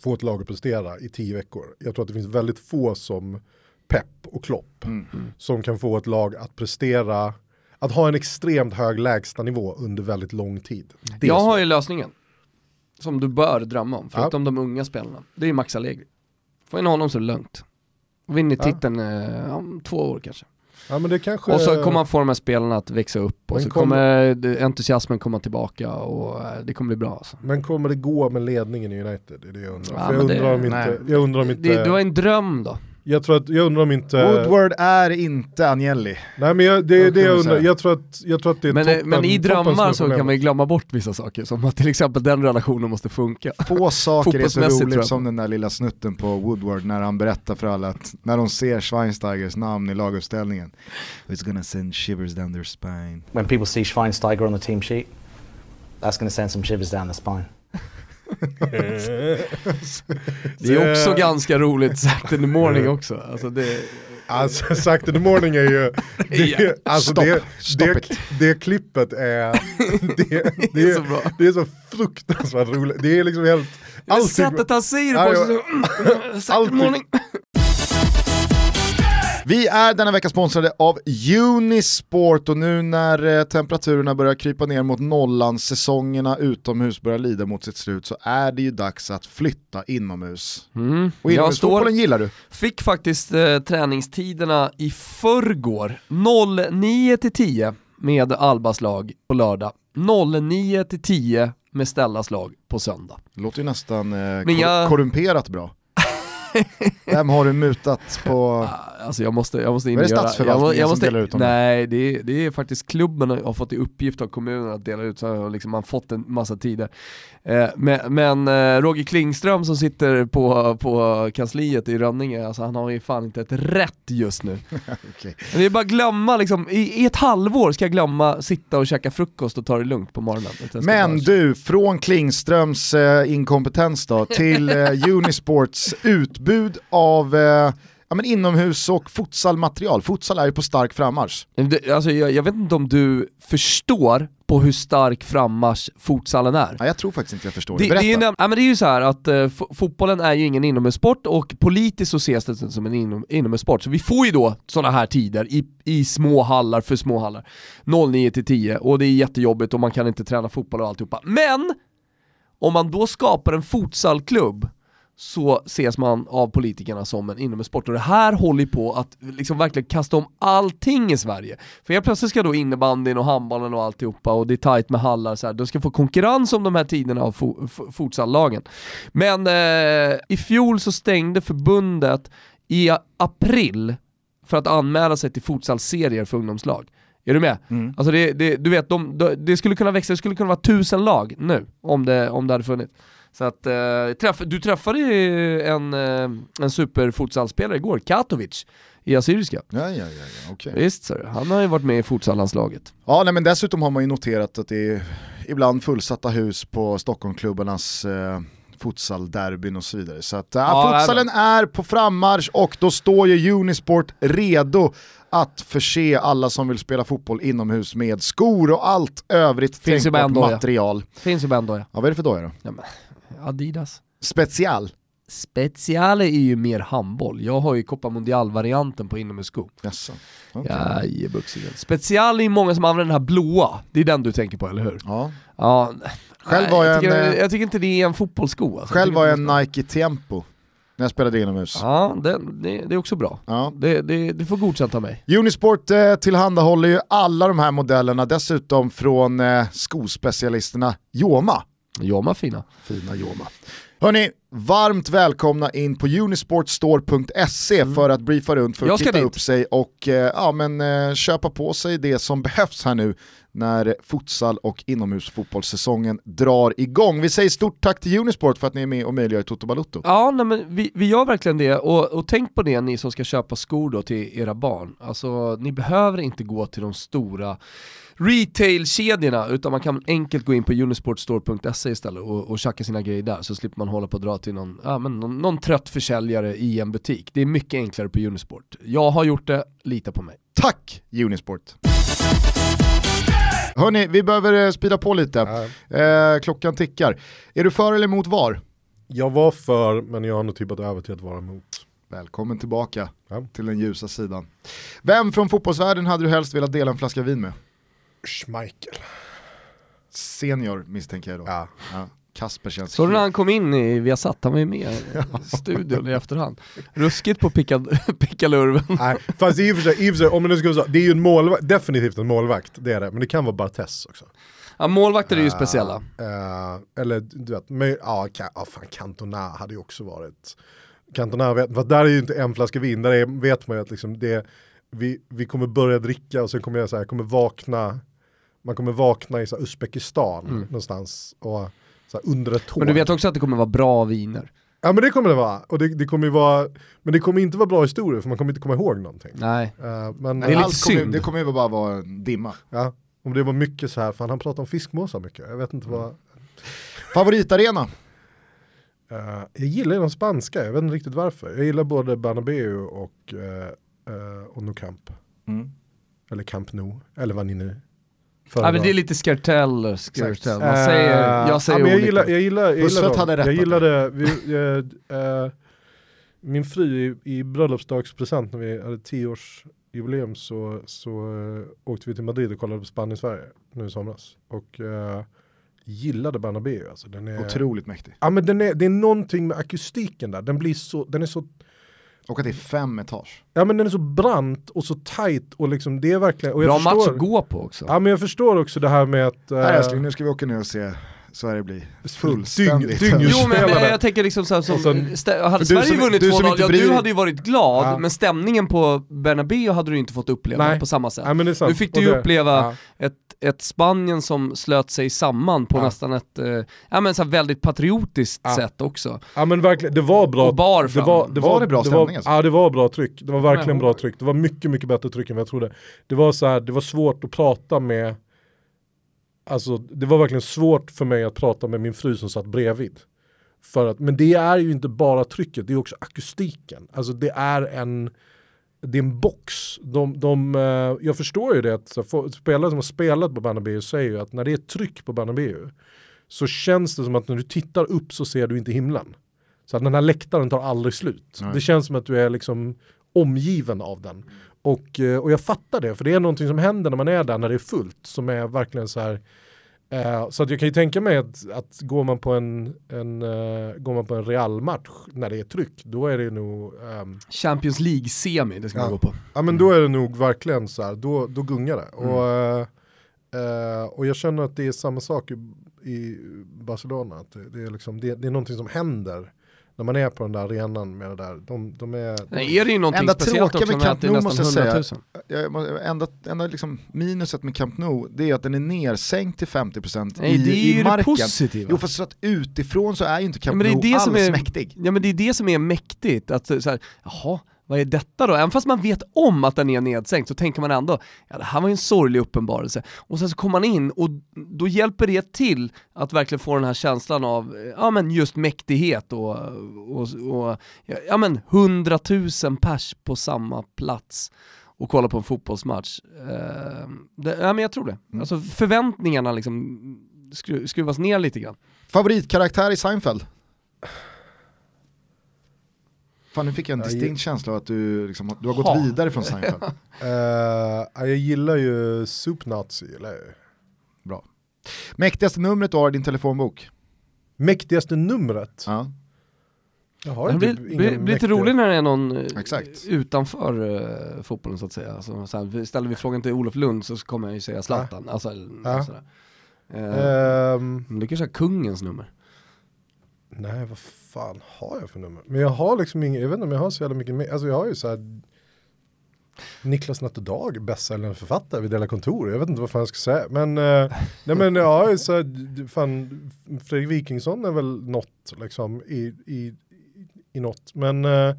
få ett lag att prestera i tio veckor. Jag tror att det finns väldigt få som Pep och Klopp Mm. som kan få ett lag att prestera, att ha en extremt hög lägstanivå under väldigt lång tid. Det Jag har ju lösningen. Som du bör drömma om, Ja. förutom de unga spelarna. Det är ju Max Allegri. Får in honom så lugnt. Vinner Ja. titeln eh, om två år kanske. Ja, men det kanske... Och så kommer man få de här spelarna att växa upp och Men så kommer- kommer det- entusiasmen komma tillbaka och eh, det kommer bli bra alltså. Men kommer det gå med ledningen i United? Det är det jag undrar. Ja, jag, det- undrar om inte, jag undrar om inte... Det, du har en dröm då. Jag tror att, jag undrar om inte... Woodward är inte Agnelli. Nej men jag, det är det jag undrar, jag tror att, jag tror att det är Men, toppen, men i drömmar så kan man ju glömma bort vissa saker, som att till exempel den relationen måste funka. Få saker är så roligt som den där lilla snutten på Woodward när han berättar för alla att när de ser Schweinsteigers namn i laguppställningen It's gonna send shivers down their spine. when people see Schweinsteiger on the team sheet, that's to send some shivers down the spine. Det är också ganska roligt sagt in the morning också. Alltså det, Alltså sagt in the morning är ju, det, alltså Stopp, det, stopp det, det klippet är, det, det, är så bra. det är så fruktansvärt roligt. Det är liksom helt, det sättet han säger det på, så, sagt in the morning. Vi är denna vecka sponsrade av Unisport och nu när eh, temperaturerna börjar krypa ner mot nollan, säsongerna utomhus börjar lida mot sitt slut så är det ju dags att flytta inomhus. Mm. Och inomhusfotbollen gillar du? fick faktiskt eh, träningstiderna i förrgår, 09 till 10 med Albas lag på lördag, 09 till 10 med Stellas lag på söndag. Det låter ju nästan eh, jag- kor- korrumperat bra. Vem har du mutat på? Alltså jag måste, jag måste in Är det statsförvaltningen jag, jag som måste, delar ut dem? Nej, det är, det är faktiskt klubben har fått i uppgift av kommunen att dela ut, så har liksom man fått en massa tider. Eh, men men eh, Roger Klingström som sitter på, på kansliet i Rönninge, alltså han har ju fan inte ett rätt just nu. Okej. Det är bara glömma, liksom, i, i ett halvår ska jag glömma sitta och käka frukost och ta det lugnt på morgonen. Men du, från Klingströms eh, inkompetens då till eh, Unisports utbud av eh, ja, men inomhus och futsalmaterial. Futsal är ju på stark frammarsch. Det- Alltså, jag, jag vet inte om du förstår på hur stark frammarsch futsalen är. Ja, jag tror faktiskt inte jag förstår Det, det. är ju ja, men det är ju så här att eh, fo- fotbollen är ju ingen inomhussport och politiskt så ses det som en inom, inomhussport. Så vi får ju då sådana här tider i, i små hallar för små hallar. 09 till 10 och det är jättejobbigt och man kan inte träna fotboll och alltihopa. Men! Om man då skapar en futsalklubb så ses man av politikerna som en inomhussport och det här håller på att liksom verkligen kasta om allting i Sverige. För helt plötsligt ska då innebandyn och handbollen och alltihopa och det är tajt med hallar så här. de ska få konkurrens om de här tiderna av fo- futsallagen. Men eh, i fjol så stängde förbundet i april för att anmäla sig till futsalserier för ungdomslag. Är du med? Mm. Alltså det, det, du vet, de, de, det skulle kunna växa, det skulle kunna vara tusen lag nu om det, om det hade funnits. Så att, eh, träff, du träffade ju en, eh, en superfutsalspelare igår, Katovic, i Assyriska. Ja, ja, ja, ja okej. Visst så han har ju varit med i futsallandslaget. Ja, nej, men dessutom har man ju noterat att det är ibland fullsatta hus på Stockholmklubbarnas eh, futsalderbyn och så vidare. Så att, äh, Ja, futsalen är på frammarsch och då står ju Unisport redo att förse alla som vill spela fotboll inomhus med skor och allt övrigt Finns ju bara en tänkbart doja. material. Finns ju bara en doja. Ja, vad är det för doja då? Ja, Adidas. Special. Speciale är ju mer handboll. Jag har ju Copa Mundial-varianten på inomhussko. Jaså. Okay. Jajebuxingen. Special är många som använder den här blåa, det är den du tänker på eller hur? Ja. Ja, Själv var jag, jag tycker, en, eh, jag tycker inte det är en fotbollssko alltså. Själv var jag en Nike Tempo när jag spelade inomhus. Ja, det, det, det är också bra. Ja. Det, det, det får godkänt av mig. Unisport eh, tillhandahåller ju alla de här modellerna, dessutom från eh, skospecialisterna Joma. Joma fina. Fina Joma. Hörni, varmt välkomna in på unisportstore.se för att briefa runt, för att titta dit. upp sig och eh, ja, men, eh, köpa på sig det som behövs här nu när futsal och inomhusfotbollssäsongen drar igång. Vi säger stort tack till Unisport för att ni är med och möjliggör Toto Balutto. Ja, nej, men vi, vi gör verkligen det och, och tänk på det ni som ska köpa skor då till era barn. Alltså ni behöver inte gå till de stora retail-kedjorna utan man kan enkelt gå in på unisportstore.se istället och, och köpa sina grejer där så slipper man hålla på och dra till någon, ja, men någon, någon trött försäljare i en butik. Det är mycket enklare på Unisport. Jag har gjort det, lita på mig. Tack Unisport! Hörni, vi behöver eh, speeda på lite. Ja. Eh, klockan tickar. Är du för eller emot VAR? Jag var för, men jag har nog tippat över till att vara emot. Välkommen tillbaka Ja. till den ljusa sidan. Vem från fotbollsvärlden hade du helst velat dela en flaska vin med? Schmeichel. Senior misstänker jag då. Ja. Ja. Kasper känns Så när han kom in i Viasat, han var ju med i studion i efterhand. Ruskigt på picka- pickalurven. Nej, fast i och för sig, i och för sig om man nu ska så, det är ju en målvakt, definitivt en målvakt, det är det, men det kan vara Bartes också. Ja, målvakter är ju speciella. Eh, eller du vet, men, ja, ka, ja fan Cantona hade ju också varit, Cantona vet, för där är ju inte en flaska vin, där är, vet man ju att liksom det, vi, vi kommer börja dricka och sen kommer jag så här, kommer vakna, man kommer vakna i så här, Uzbekistan någonstans och så här, under ett tåg. Men du vet också att det kommer vara bra viner. Ja men det kommer det vara, och det, det kommer ju vara, men det kommer inte vara bra historier för man kommer inte komma ihåg någonting. Nej. Eh, men Det är lite Allt kommer, synd. det kommer ju bara vara en dimma. Ja, om det var mycket så här, fan han pratar om fiskmåsar mycket, jag vet inte vad. Favoritarena? Eh, jag gillar ju de spanska, jag vet inte riktigt varför. Jag gillar både Bernabeu och, uh, uh, och Nou Camp. Mm. Eller Camp Nou, eller vad ni nu Ja, men det är lite skartell, skartell. Man säger, jag säger ja, men jag olika. gillar, jag gillar, jag gillar hade rätt Jag gillade, vi, eh, min fru i, i bröllopsdagspresent när vi hade tioårsjubileum så, så eh, åkte vi till Madrid och kollade på Spanien-Sverige nu i somras. Och gillade Bernabeu alltså. Den är, Otroligt mäktig. Ja men den är, det är någonting med akustiken där, den blir så, den är så Och att det är fem etage. Ja men den är så brant och så tight och liksom det är verkligen, och jag Bra förstår, match att gå på också. Ja men jag förstår också det här med att... Här eh, älskling, nu ska vi åka ner och se Sverige bli fullständigt. dyng- Jo men jag tänker liksom så här, som, sen- hade Sverige som- vunnit du som 2-0, inte ja bryr du hade ju varit glad, Ja. men stämningen på Bernabéu hade du inte fått uppleva Nej. på samma sätt. Ja, men det är sant. Nu fick du ju det- uppleva ja. ett, ett Spanien som slöt sig samman på Ja. nästan ett eh, ja, men så här väldigt patriotiskt Ja. sätt också. Ja men verkligen, det var bra. Och bar det fram. var, det Var var, det bra det stämning var, alltså? Ja det var bra tryck, det var verkligen Nej, bra tryck. Det var mycket, mycket bättre tryck än vad jag trodde. Det var så här, det var svårt att prata med, alltså det var verkligen svårt för mig att prata med min fru som satt bredvid. För att, men det är ju inte bara trycket, det är också akustiken. Alltså det är en, det är en box. De, de, eh, jag förstår ju det att spelare som har spelat på Bernabéu säger ju att när det är tryck på Bernabéu så känns det som att när du tittar upp så ser du inte himlen. Så att den här läktaren tar aldrig slut. Nej. Det känns som att du är liksom omgiven av den. Och, eh, och jag fattar det, för det är någonting som händer när man är där när det är fullt, som är verkligen så här eh, så att jag kan ju tänka mig att, att går man på en, en, eh, går man på en Real-match när det är tryck, då är det nog ehm, Champions League-semi, det ska man Ja. gå på. Ja men då är det nog verkligen så här, då, då gungar det. Mm. Och, eh, eh, och jag känner att det är samma sak i, i Barcelona, att det, det, är liksom, det, det är någonting som händer när man är på den där arenan med det där. De, de är, Nej, är det ju någonting Enda speciellt tråkiga också med Camp det är Nou nästan måste jag 100 säga. 000. Jag Enda, enda liksom minuset med Camp Nou, det är att den är nersänkt till 50% Nej, i, det är i ju det marken. positiva. Jo fast så att utifrån så är ju inte Camp det är Nou det alls är- mäktig. Ja men det är det som är mäktigt, att så här, jaha, vad är detta då? Även fast man vet om att den är nedsänkt så tänker man ändå, ja det här var ju en sorglig uppenbarelse. Och sen så kommer man in och då hjälper det till att verkligen få den här känslan av, ja men just mäktighet och, och, och ja men hundratusen pers på samma plats och kolla på en fotbollsmatch. Eh, det, ja men jag tror det. Mm. Alltså förväntningarna liksom skru, skruvas ner lite grann. Favoritkaraktär i Seinfeld? Fan nu fick jag en Ja, distinkt känsla av att du, liksom, du har gått Ha. vidare från Seinfeld. Eh, jag gillar ju Soup Nazi, eller Bra. Mäktigaste numret du har i din telefonbok? Mäktigaste numret? Ja. Jag har Det inte blir, blir, blir lite roligt när det är någon eh, Exakt. utanför eh, fotbollen så att säga. Alltså, så här, ställer vi frågan till Olof Lund så kommer jag ju säga Zlatan. Alltså, Ja. sådär. Eh, Ehm, men det kanske är kungens nummer. Nej, vad fan har jag för nummer? Men jag har liksom inget, jag vet inte om jag har så jävla mycket mer. Alltså jag har ju så här Niklas Nattedag, bästsäljande författare, vi delar kontor. Jag vet inte vad fan jag ska säga. Men, eh, nej men ja, så här, fan, Fredrik Wikingsson är väl något liksom i, i, i något. Men eh,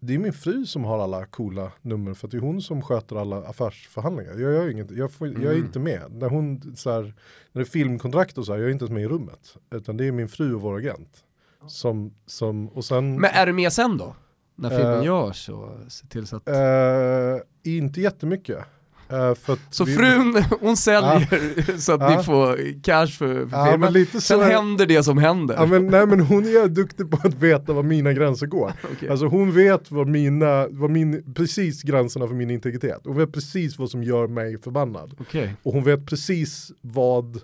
det är min fru som har alla coola nummer för att det är hon som sköter alla affärsförhandlingar. Jag, gör inget, jag, får, jag är Mm. inte med. När, hon, så här, när det är filmkontrakt och så här, jag är inte ens med i rummet. Utan det är min fru och vår agent. Som, som, och sen... Men är du med sen då? När filmen Eh, görs och se till så att... Eh, inte jättemycket. Att Så vi- frun, hon säljer så att Ja. ni får cash för, för filmen. men lite Sen är- händer det som händer. Ja, men, nej men hon är duktig på att veta var mina gränser går. Okej. Alltså hon vet vad mina, vad min, precis gränserna för min integritet. Hon vet precis vad som gör mig förbannad. Okej. Och hon vet precis vad,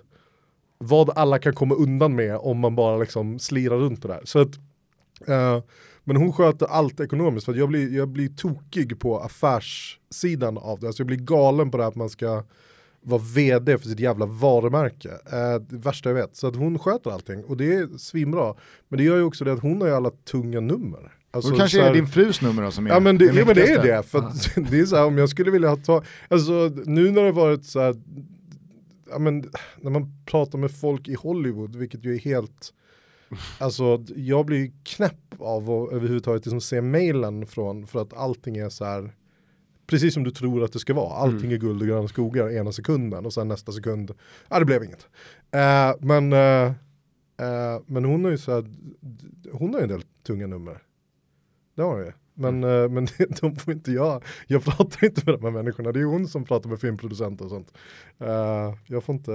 vad alla kan komma undan med om man bara liksom slirar runt det där. Så att, eh, men hon sköter allt ekonomiskt för jag blir, jag blir tokig på affärssidan av det. Alltså jag blir galen på det här att man ska vara vd för sitt jävla varumärke. Eh, det värsta jag vet. Så att hon sköter allting och det är svinbra. Men det gör ju också det att hon har ju alla tunga nummer. Alltså, Och det kanske så är här- din frus nummer då som är Ja men det, ja, men det är det, för att det är så här om jag skulle vilja ha ta, alltså nu när det varit så här, ja men när man pratar med folk i Hollywood, vilket ju är helt, alltså jag blir knäpp av att överhuvudtaget liksom se mailen från, för att allting är så här, precis som du tror att det ska vara, allting är guld och gröna skogar ena sekunden och sen nästa sekund, ja det blev inget. Eh, men, eh, eh, men hon har ju så här, hon har ju en del tunga nummer. Det har hon ju. Men, eh, men de får inte jag, jag pratar inte med de här människorna, det är hon som pratar med filmproducenter och sånt. Eh, jag får inte...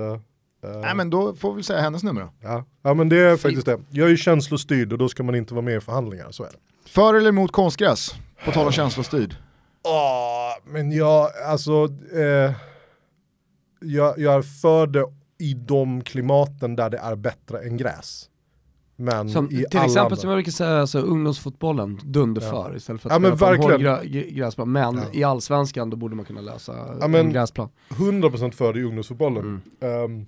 eh, Nej men då får vi säga hennes nummer då. ja. ja men det är faktiskt det. Jag är känslostyrd och då ska man inte vara med i förhandlingar, så är det. För eller emot konstgräs? På tal om känslostyrd. Ja, men jag, alltså, eh, jag, jag är för det i de klimaten där det är bättre än gräs. Men Som, i till alla exempel andra- som jag brukar säga, alltså, ungdomsfotbollen, dunder för istället för att Ja, men spela på en grä, grä- gräsplan. Men Ja. i allsvenskan då borde man kunna lösa Ja, men- en gräsplan. 100% för det i ungdomsfotbollen. Mm. Ehm,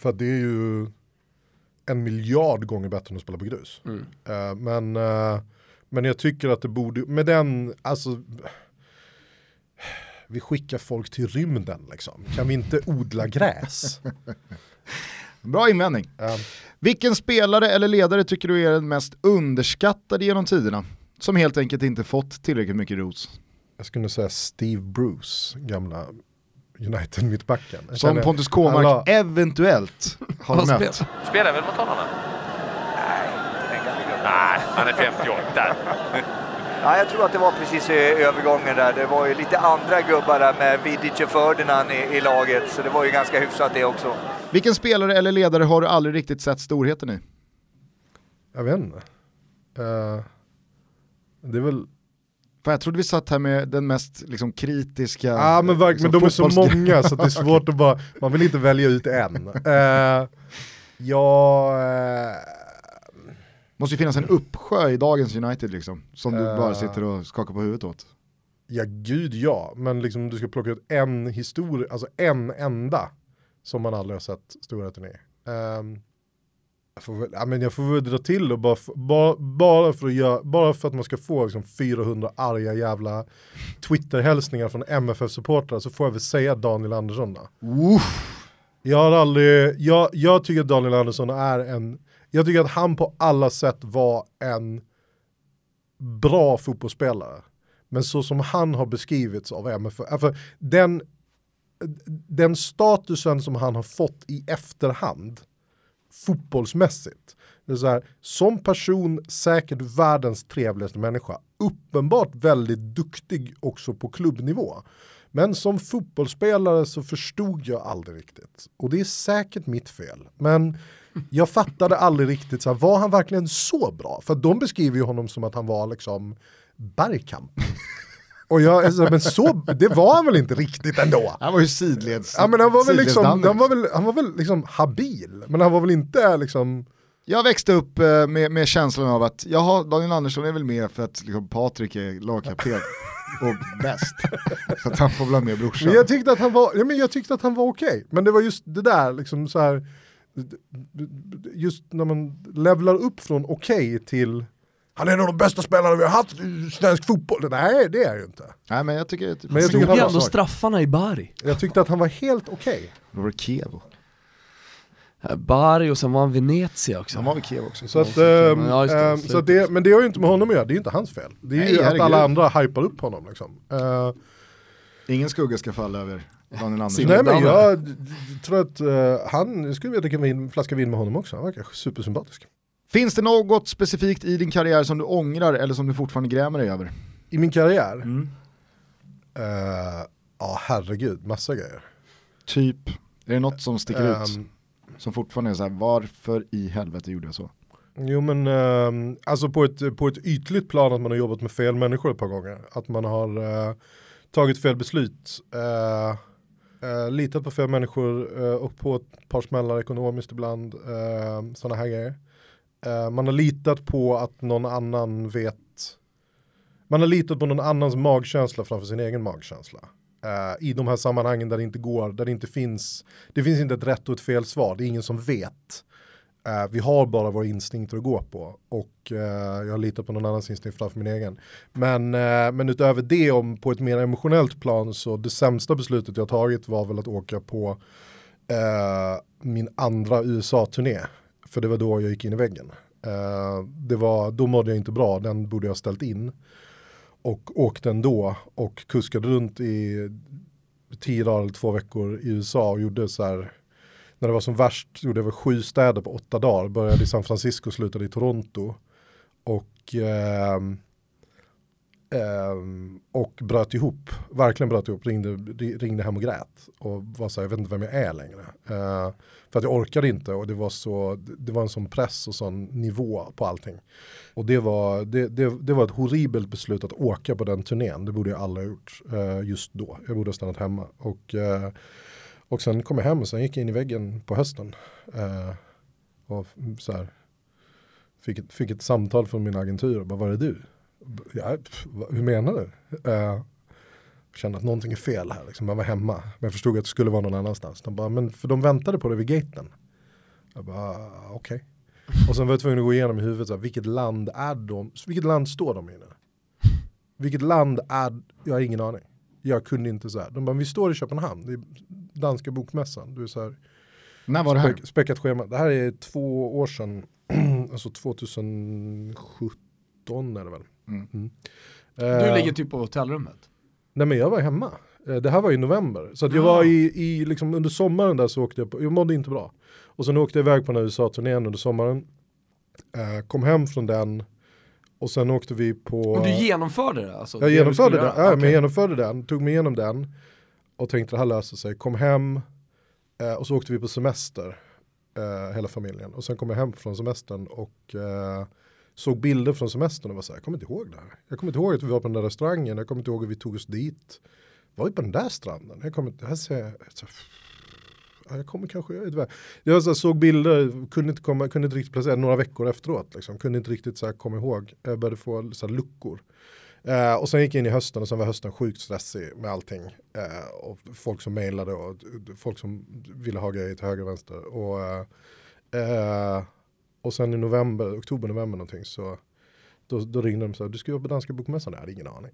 för att det är ju en miljard gånger bättre än att spela på grus. Mm. Eh, men, eh, men jag tycker att det borde, med den, alltså vi skickar folk till rymden liksom. Kan vi inte odla gräs? Bra invändning. Ehm, Vilken spelare eller ledare tycker du är den mest underskattade genom tiderna? Som helt enkelt inte fått tillräckligt mycket ros. jag skulle säga Steve Bruce, gamla United-mittbacken. Som känner- Pontus Kåmark alla- eventuellt har mött. spel- Spelar väl mot honom? Nej. Nej, han är 58. Ja, jag tror att det var precis i övergången där. Det var ju lite andra gubbar där med Vidic och Ferdinand i, i laget, så det var ju ganska hyfsat det också. Vilken spelare eller ledare har du aldrig riktigt sett storheten i? Jag vet inte. Eh, det är väl För jag trodde vi satt här med den mest liksom, kritiska... Ja men verkligen, men de är så många så att det är svårt att bara, man vill inte välja ut en. Uh, ja, eh, måste ju finnas en uppsjö i dagens United liksom, som du Eh. bara sitter och skakar på huvudet åt. ja gud ja, men liksom du ska plocka ut en historia, alltså en enda som man aldrig har sett storheten i. Ehm, jag, får väl, ja, men jag får väl dra till och bara, bara, bara, för att göra, bara för att man ska få liksom 400 arga jävla Twitter-hälsningar från MFF-supportrar så får jag väl säga Daniel Andersson då. Uff. Jag har aldrig, jag, jag tycker att Daniel Andersson är en, jag tycker att han på alla sätt var en bra fotbollsspelare. Men så som han har beskrivits av MFF, för alltså den, den statusen som han har fått i efterhand, fotbollsmässigt, det är så här, som person säkert världens trevligaste människa, uppenbart väldigt duktig också på klubbnivå. Men som fotbollsspelare så förstod jag aldrig riktigt. Och det är säkert mitt fel. Men jag fattade aldrig riktigt, så här, var han verkligen så bra? För de beskriver ju honom som att han var liksom Bergkamp. Och jag är så här, men så, det var han väl inte riktigt ändå? Han var ju sidleds... Ja men han var väl liksom, han var väl, han var väl liksom habil, men han var väl inte liksom, Jag växte upp eh, med, med känslan av att jaha, Daniel Andersson är väl med för att liksom, Patrik är lagkapten och bäst. Så att han får väl ha med brorsan. men jag tyckte att han var, ja, men jag tyckte att han var okej. Men det var just det där liksom så här, just när man levlar upp från okej till han är en av de bästa spelarna vi har haft i svensk fotboll. Nej det är ju inte. Nej men jag tycker att Men jag tycker gjorde han ändå straffarna i Bari. Jag tyckte att han var helt okej. Då var det Kiev. Eh, Bari och sen var han Venezia också. Han var väl Kiev också. Så att, Ja, ehm, just det, ehm, slutet. så att det, men det har ju inte med honom att göra, det är ju inte hans fel. Det är Nej, ju att alla andra hypar upp honom liksom. Eh, Ingen skugga ska falla över Daniel Andersson. Nej men jag tror att eh, han, jag skulle vilja dricka vin, flaska vin med honom också, han verkar supersympatisk. Finns det något specifikt i din karriär som du ångrar eller som du fortfarande grämer dig över? I min karriär, Mm. eh, ja herregud, massa grejer. Typ, är det något som sticker ut? Ehm, Som fortfarande är så här, varför i helvete gjorde jag så? Jo men ehm, alltså på ett, på ett ytligt plan att man har jobbat med fel människor ett par gånger. Att man har eh, tagit fel beslut. eh, eh, litat på fel människor eh, och på ett par smällar ekonomiskt ibland. Eh, Sådana här grejer. Eh, man har litat på att någon annan vet. Man har litat på någon annans magkänsla framför sin egen magkänsla. Eh, I de här sammanhangen där det inte går, där det inte finns, det finns inte ett rätt och ett fel svar, det är ingen som vet. Eh, vi har bara våra instinkter att gå på och eh, jag litar på någon annans instinkt framför min egen. Men, eh, men utöver det, om på ett mer emotionellt plan så det sämsta beslutet jag tagit var väl att åka på eh, min andra USA-turné. För det var då jag gick in i väggen. Eh, det var, då mådde jag inte bra, den borde jag ha ställt in. Och åkte ändå och kuskade runt i tio dagar eller två veckor i USA och gjorde så här när det var som värst gjorde jag väl sju städer på åtta dagar. Började i San Francisco och slutade i Toronto. Och, eh, eh, och bröt ihop, verkligen bröt ihop, ringde, ringde hem och grät. Och var så här, jag vet inte vem jag är längre. Eh, för att jag orkade inte och det var, så, det var en sån press och sån nivå på allting. Och det var, det, det, det var ett horribelt beslut att åka på den turnén. Det borde jag aldrig ha gjort eh, just då. Jag borde ha stannat hemma. Och, eh, och sen kom jag hem och sen gick jag in i väggen på hösten. Eh, och så här, fick, ett, fick ett samtal från min agentur och bara, var är du? Ja, pff, hur menar du? Eh, kände att någonting är fel här, liksom. jag var hemma. Men jag förstod att det skulle vara någon annanstans. De bara, men för de väntade på det vid gaten. Jag bara, ah, okej. Okay. Och sen var jag tvungen att gå igenom i huvudet, så här, vilket land är de? Vilket land står de i nu? Vilket land är, jag har ingen aning. Jag kunde inte så här. De bara, vi står i Köpenhamn, det är danska bokmässan. Du är så här, När var det här? Späck, späckat schema. Det här är två år sedan, alltså 2017 är det väl. Mm. Du Eh, ligger typ på hotellrummet. Nej men jag var hemma. Eh, Det här var i november. Så att jag Ja. var i, i liksom under sommaren där så åkte jag på, jag mådde inte bra. Och sen åkte jag iväg på den här USA-turnén under sommaren. Eh, kom hem från den. Och sen åkte vi på... Men du genomförde det alltså? Jag det genomförde den, ja, men Okej. jag genomförde den, tog mig igenom den och tänkte det här löser sig. Kom hem eh, och så åkte vi på semester, eh, hela familjen. Och sen kom jag hem från semestern och eh, såg bilder från semestern och var så här, jag kommer inte ihåg det här. Jag kommer inte ihåg att vi var på den där restaurangen, jag kommer inte ihåg att vi tog oss dit. Var vi på den där stranden? Jag kommer inte, här ser jag, så, jag kommer kanske, jag, vet inte. jag så här, såg bilder, kunde inte, komma, kunde inte riktigt placera några veckor efteråt. Liksom. Kunde inte riktigt så här, komma ihåg, jag började få så här, luckor. Eh, och sen gick jag in i hösten och sen var hösten sjukt stressig med allting. Eh, och folk som mejlade och folk som ville ha grejer till höger och vänster. Och, eh, och sen i november, oktober, november någonting så då, då ringde de så här, du ska jobba på Danska Bokmässan? Jag hade ingen aning.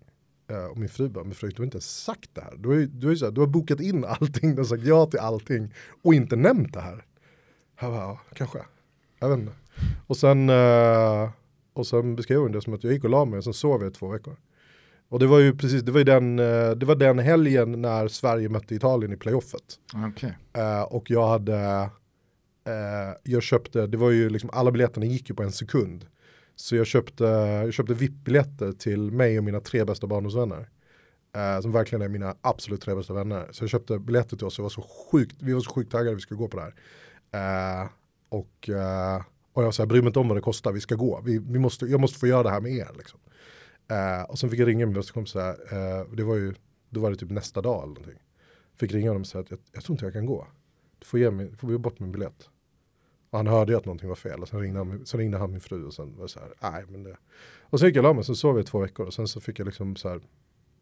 Eh, och min fru bara, men Fredrik du har inte ens sagt det här. Du har, ju, du, har ju så här, du har bokat in allting, du har sagt ja till allting och inte nämnt det här. Jag bara, ja, kanske. Jag vet inte. Och sen, eh, och sen beskrev hon det som att jag gick och la mig och sen sov jag i två veckor. Och det var ju precis, det var ju den, eh, det var den helgen när Sverige mötte Italien i playoffet. Okej. Eh, och jag hade, eh, jag köpte, det var ju liksom, alla biljetterna gick ju på en sekund. Så jag köpte, jag köpte VIP-biljetter till mig och mina tre bästa barndomsvänner. Eh, som verkligen är mina absolut tre bästa vänner. Så jag köpte biljetter till oss och var så sjukt, vi var så sjukt taggade att vi skulle gå på det här. Och, och jag sa, bry mig inte om vad det kostar, vi ska gå. Vi, vi måste, jag måste få göra det här med er. Liksom. Eh, och sen fick jag ringa min bästa kompis, eh, det var ju, då var det typ nästa dag eller någonting. Fick ringa honom och säga att jag, jag tror inte jag kan gå. Du får ge mig, får ge bort min biljett. Och han hörde ju att någonting var fel och sen ringde han, sen ringde han min fru och sen var det så här, nej men det. Och så gick jag och la mig, sen sov jag i två veckor och sen så fick jag liksom så här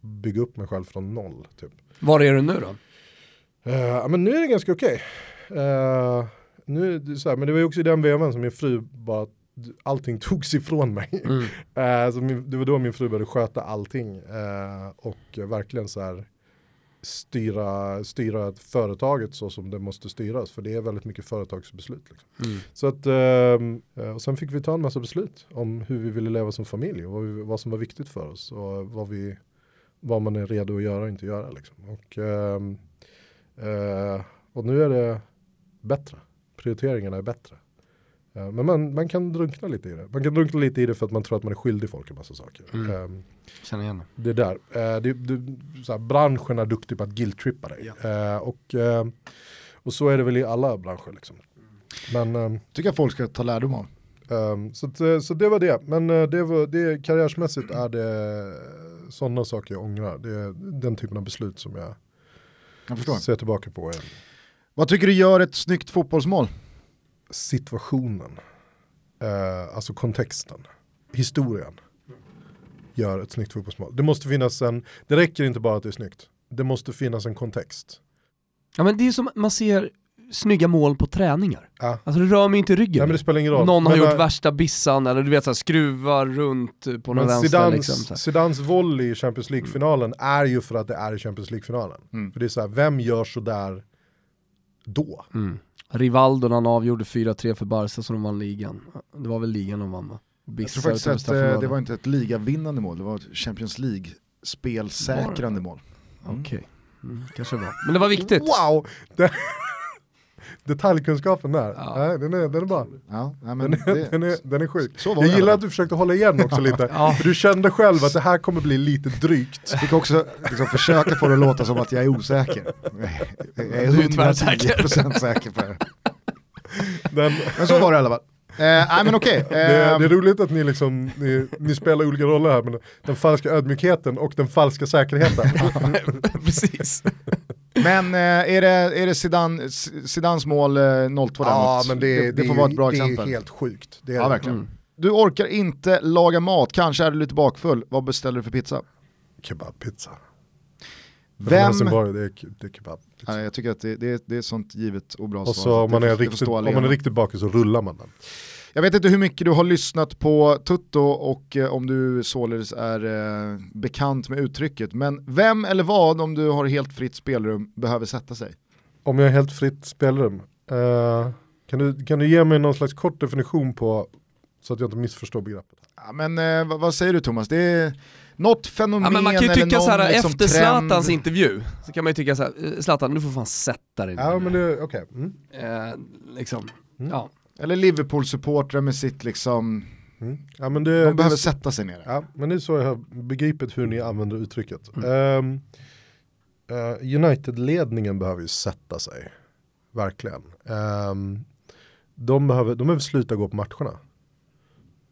bygga upp mig själv från noll typ. Var är du nu då? Ja, men nu är det ganska okej. Eh, nu, så här, men det var ju också i den vevan som min fru bara, allting togs ifrån mig. Mm. Eh, så min, det var då min fru började sköta allting eh, och verkligen så här styra, styra företaget så som det måste styras. För det är väldigt mycket företagsbeslut. Liksom. Mm. Så att, eh, och sen fick vi ta en massa beslut om hur vi ville leva som familj och vad, vi, vad som var viktigt för oss och vad, vi, vad man är redo att göra och inte göra. Liksom. Och, och nu är det bättre. Prioriteringarna är bättre. Eh, Men man, man kan drunkna lite i det. Man kan drunkna lite i det för att man tror att man är skyldig folk en massa saker. Mm. Ehm, Känner igen det. det där. Eh, det, det, så här, branschen är duktig på att guilt-trippa dig. Eh, och, eh, och så är det väl i alla branscher. Liksom. Men, ehm, Tycker jag folk ska ta lärdom av. ehm, så, att, så det var det. Men det var, det, karriärsmässigt är det sådana saker jag ångrar. Det är den typen av beslut som jag Jag förstår. ser tillbaka på. Är Vad tycker du gör ett snyggt fotbollsmål? situationen, eh, alltså kontexten, historien gör ett snyggt fotbollsmål. Det måste finnas en, det räcker inte bara att det är snyggt. Det måste finnas en kontext. Ja men det är som man ser snygga mål på träningar. Ja. Alltså det rör mig inte i ryggen. Nej men det spelar ingen roll. Någon har Men, gjort eh, värsta bissan eller du vet såhär skruvar runt på någon Men vänster Zidans, liksom. Zidans volley i Champions League-finalen är ju för att det är i Champions League-finalen. Mm. För det är så här, vem gör sådär då? Mm. Rivaldo han avgjorde 4-3 för Barca så de vann ligan. Det var väl ligan de vann va? Jag tror faktiskt att eh, det var inte ett ligavinnande mål, det var ett Champions League-spelsäkrande mål. Mm. Okej, mm, kanske det var. Men det var viktigt. Wow! Det, detaljkunskapen där, Ja. Nej, den, är, den är bra. Ja, nej, men Den är, det, den, är, den är sjuk. Jag det. gillar att du försökte hålla igen också lite. Ja. För du kände själv att det här kommer bli lite drygt. Jag fick också liksom försöka få det att låta som att jag är osäker. Jag är Du är tvärsäker. 110% säker på det. Den, Men så var det i alla fall. Eh, nej men okej. det, är- Eh, det är roligt att ni, liksom, ni, ni spelar olika roller här, men den falska ödmjukheten och den falska säkerheten. Precis. Men eh, är det, är det Zidane, Zidans mål eh, 0-2 ja, däremot? men det, det, det får ju- vara ett bra det exempel. är helt sjukt. Det är Ja det. verkligen. Mm. Du orkar inte laga mat, kanske är du lite bakfull. Vad beställer du för pizza? Kebabpizza. Vem? Helsingborg, det är, det är kebab. Ja, jag tycker att det, det, är, det är ett sånt givet och bra Och svar. så om Det man, är det riktigt, om man är riktigt bakis så rullar man den. Jag vet inte hur mycket du har lyssnat på Tutto och eh, om du således är eh, bekant med uttrycket. Men vem eller vad, om du har helt fritt spelrum, behöver sätta sig? Om jag har helt fritt spelrum, eh, kan, du, kan du ge mig någon slags kort definition på, så att jag inte missförstår begreppet? Ja, men vad, vad säger du Thomas? Det är något fenomen Ja, men man kan ju tycka någon så här liksom, efter trend. Zlatans intervju, så kan man ju tycka så här, Zlatan du får fan sätta dig ner. Ja men det, okej. Mm. Eh, liksom, Mm. ja. Eller Liverpool-supportrar med sitt liksom, Mm. Ja, men det, de det, behöver sätta sig ner. ja, men det är så jag har begripit hur ni använder uttrycket. Mm. Ehm, eh, United-ledningen behöver ju sätta sig, verkligen. Ehm, de, behöver, de behöver sluta gå på matcherna.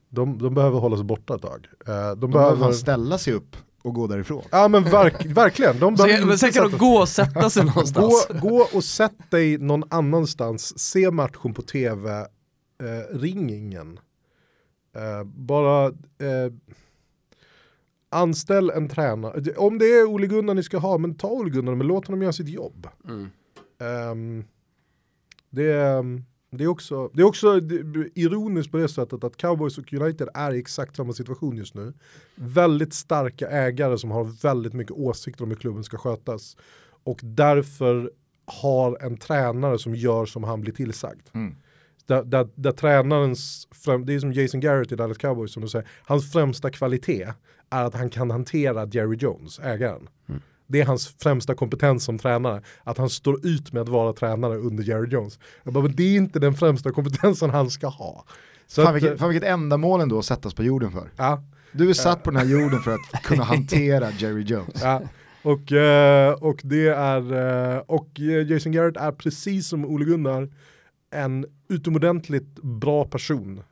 De, de behöver hålla sig borta ett tag. Eh, de, De behöver ställa sig upp och gå därifrån. Ja men verk, verkligen. De behöver Så, men sen kan sätta- de gå och sätta sig någonstans. Gå, gå och sätt dig någon annanstans, se matchen på tv, eh, ring ingen. Eh, bara eh, anställ en tränare. Om det är Ole Gunnar ni ska ha, men ta Ole Gunnar men låt honom göra sitt jobb. Mm. Ehm, det, är- det är också, det är också ironiskt på det sättet att Cowboys och United är i exakt samma situation just nu. Väldigt starka ägare som har väldigt mycket åsikter om hur klubben ska skötas. Och därför har en tränare som gör som han blir tillsagd. Mm. Där, där, där tränarens, det är som Jason Garrett i Dallas Cowboys som du säger, hans främsta kvalitet är att han kan hantera Jerry Jones, ägaren. Det är hans främsta kompetens som tränare, att han står ut med att vara tränare under Jerry Jones. Jag bara, men det är inte den främsta kompetensen han ska ha. Så Fan att, vilket, fan vilket ändamål ändå att sättas på jorden för. ja, Du är satt på den här jorden för att kunna hantera Jerry Jones. Ja. Och, eh, och, det är, eh, och eh, Jason Garrett är precis som Ole Gunnar en utomordentligt bra person.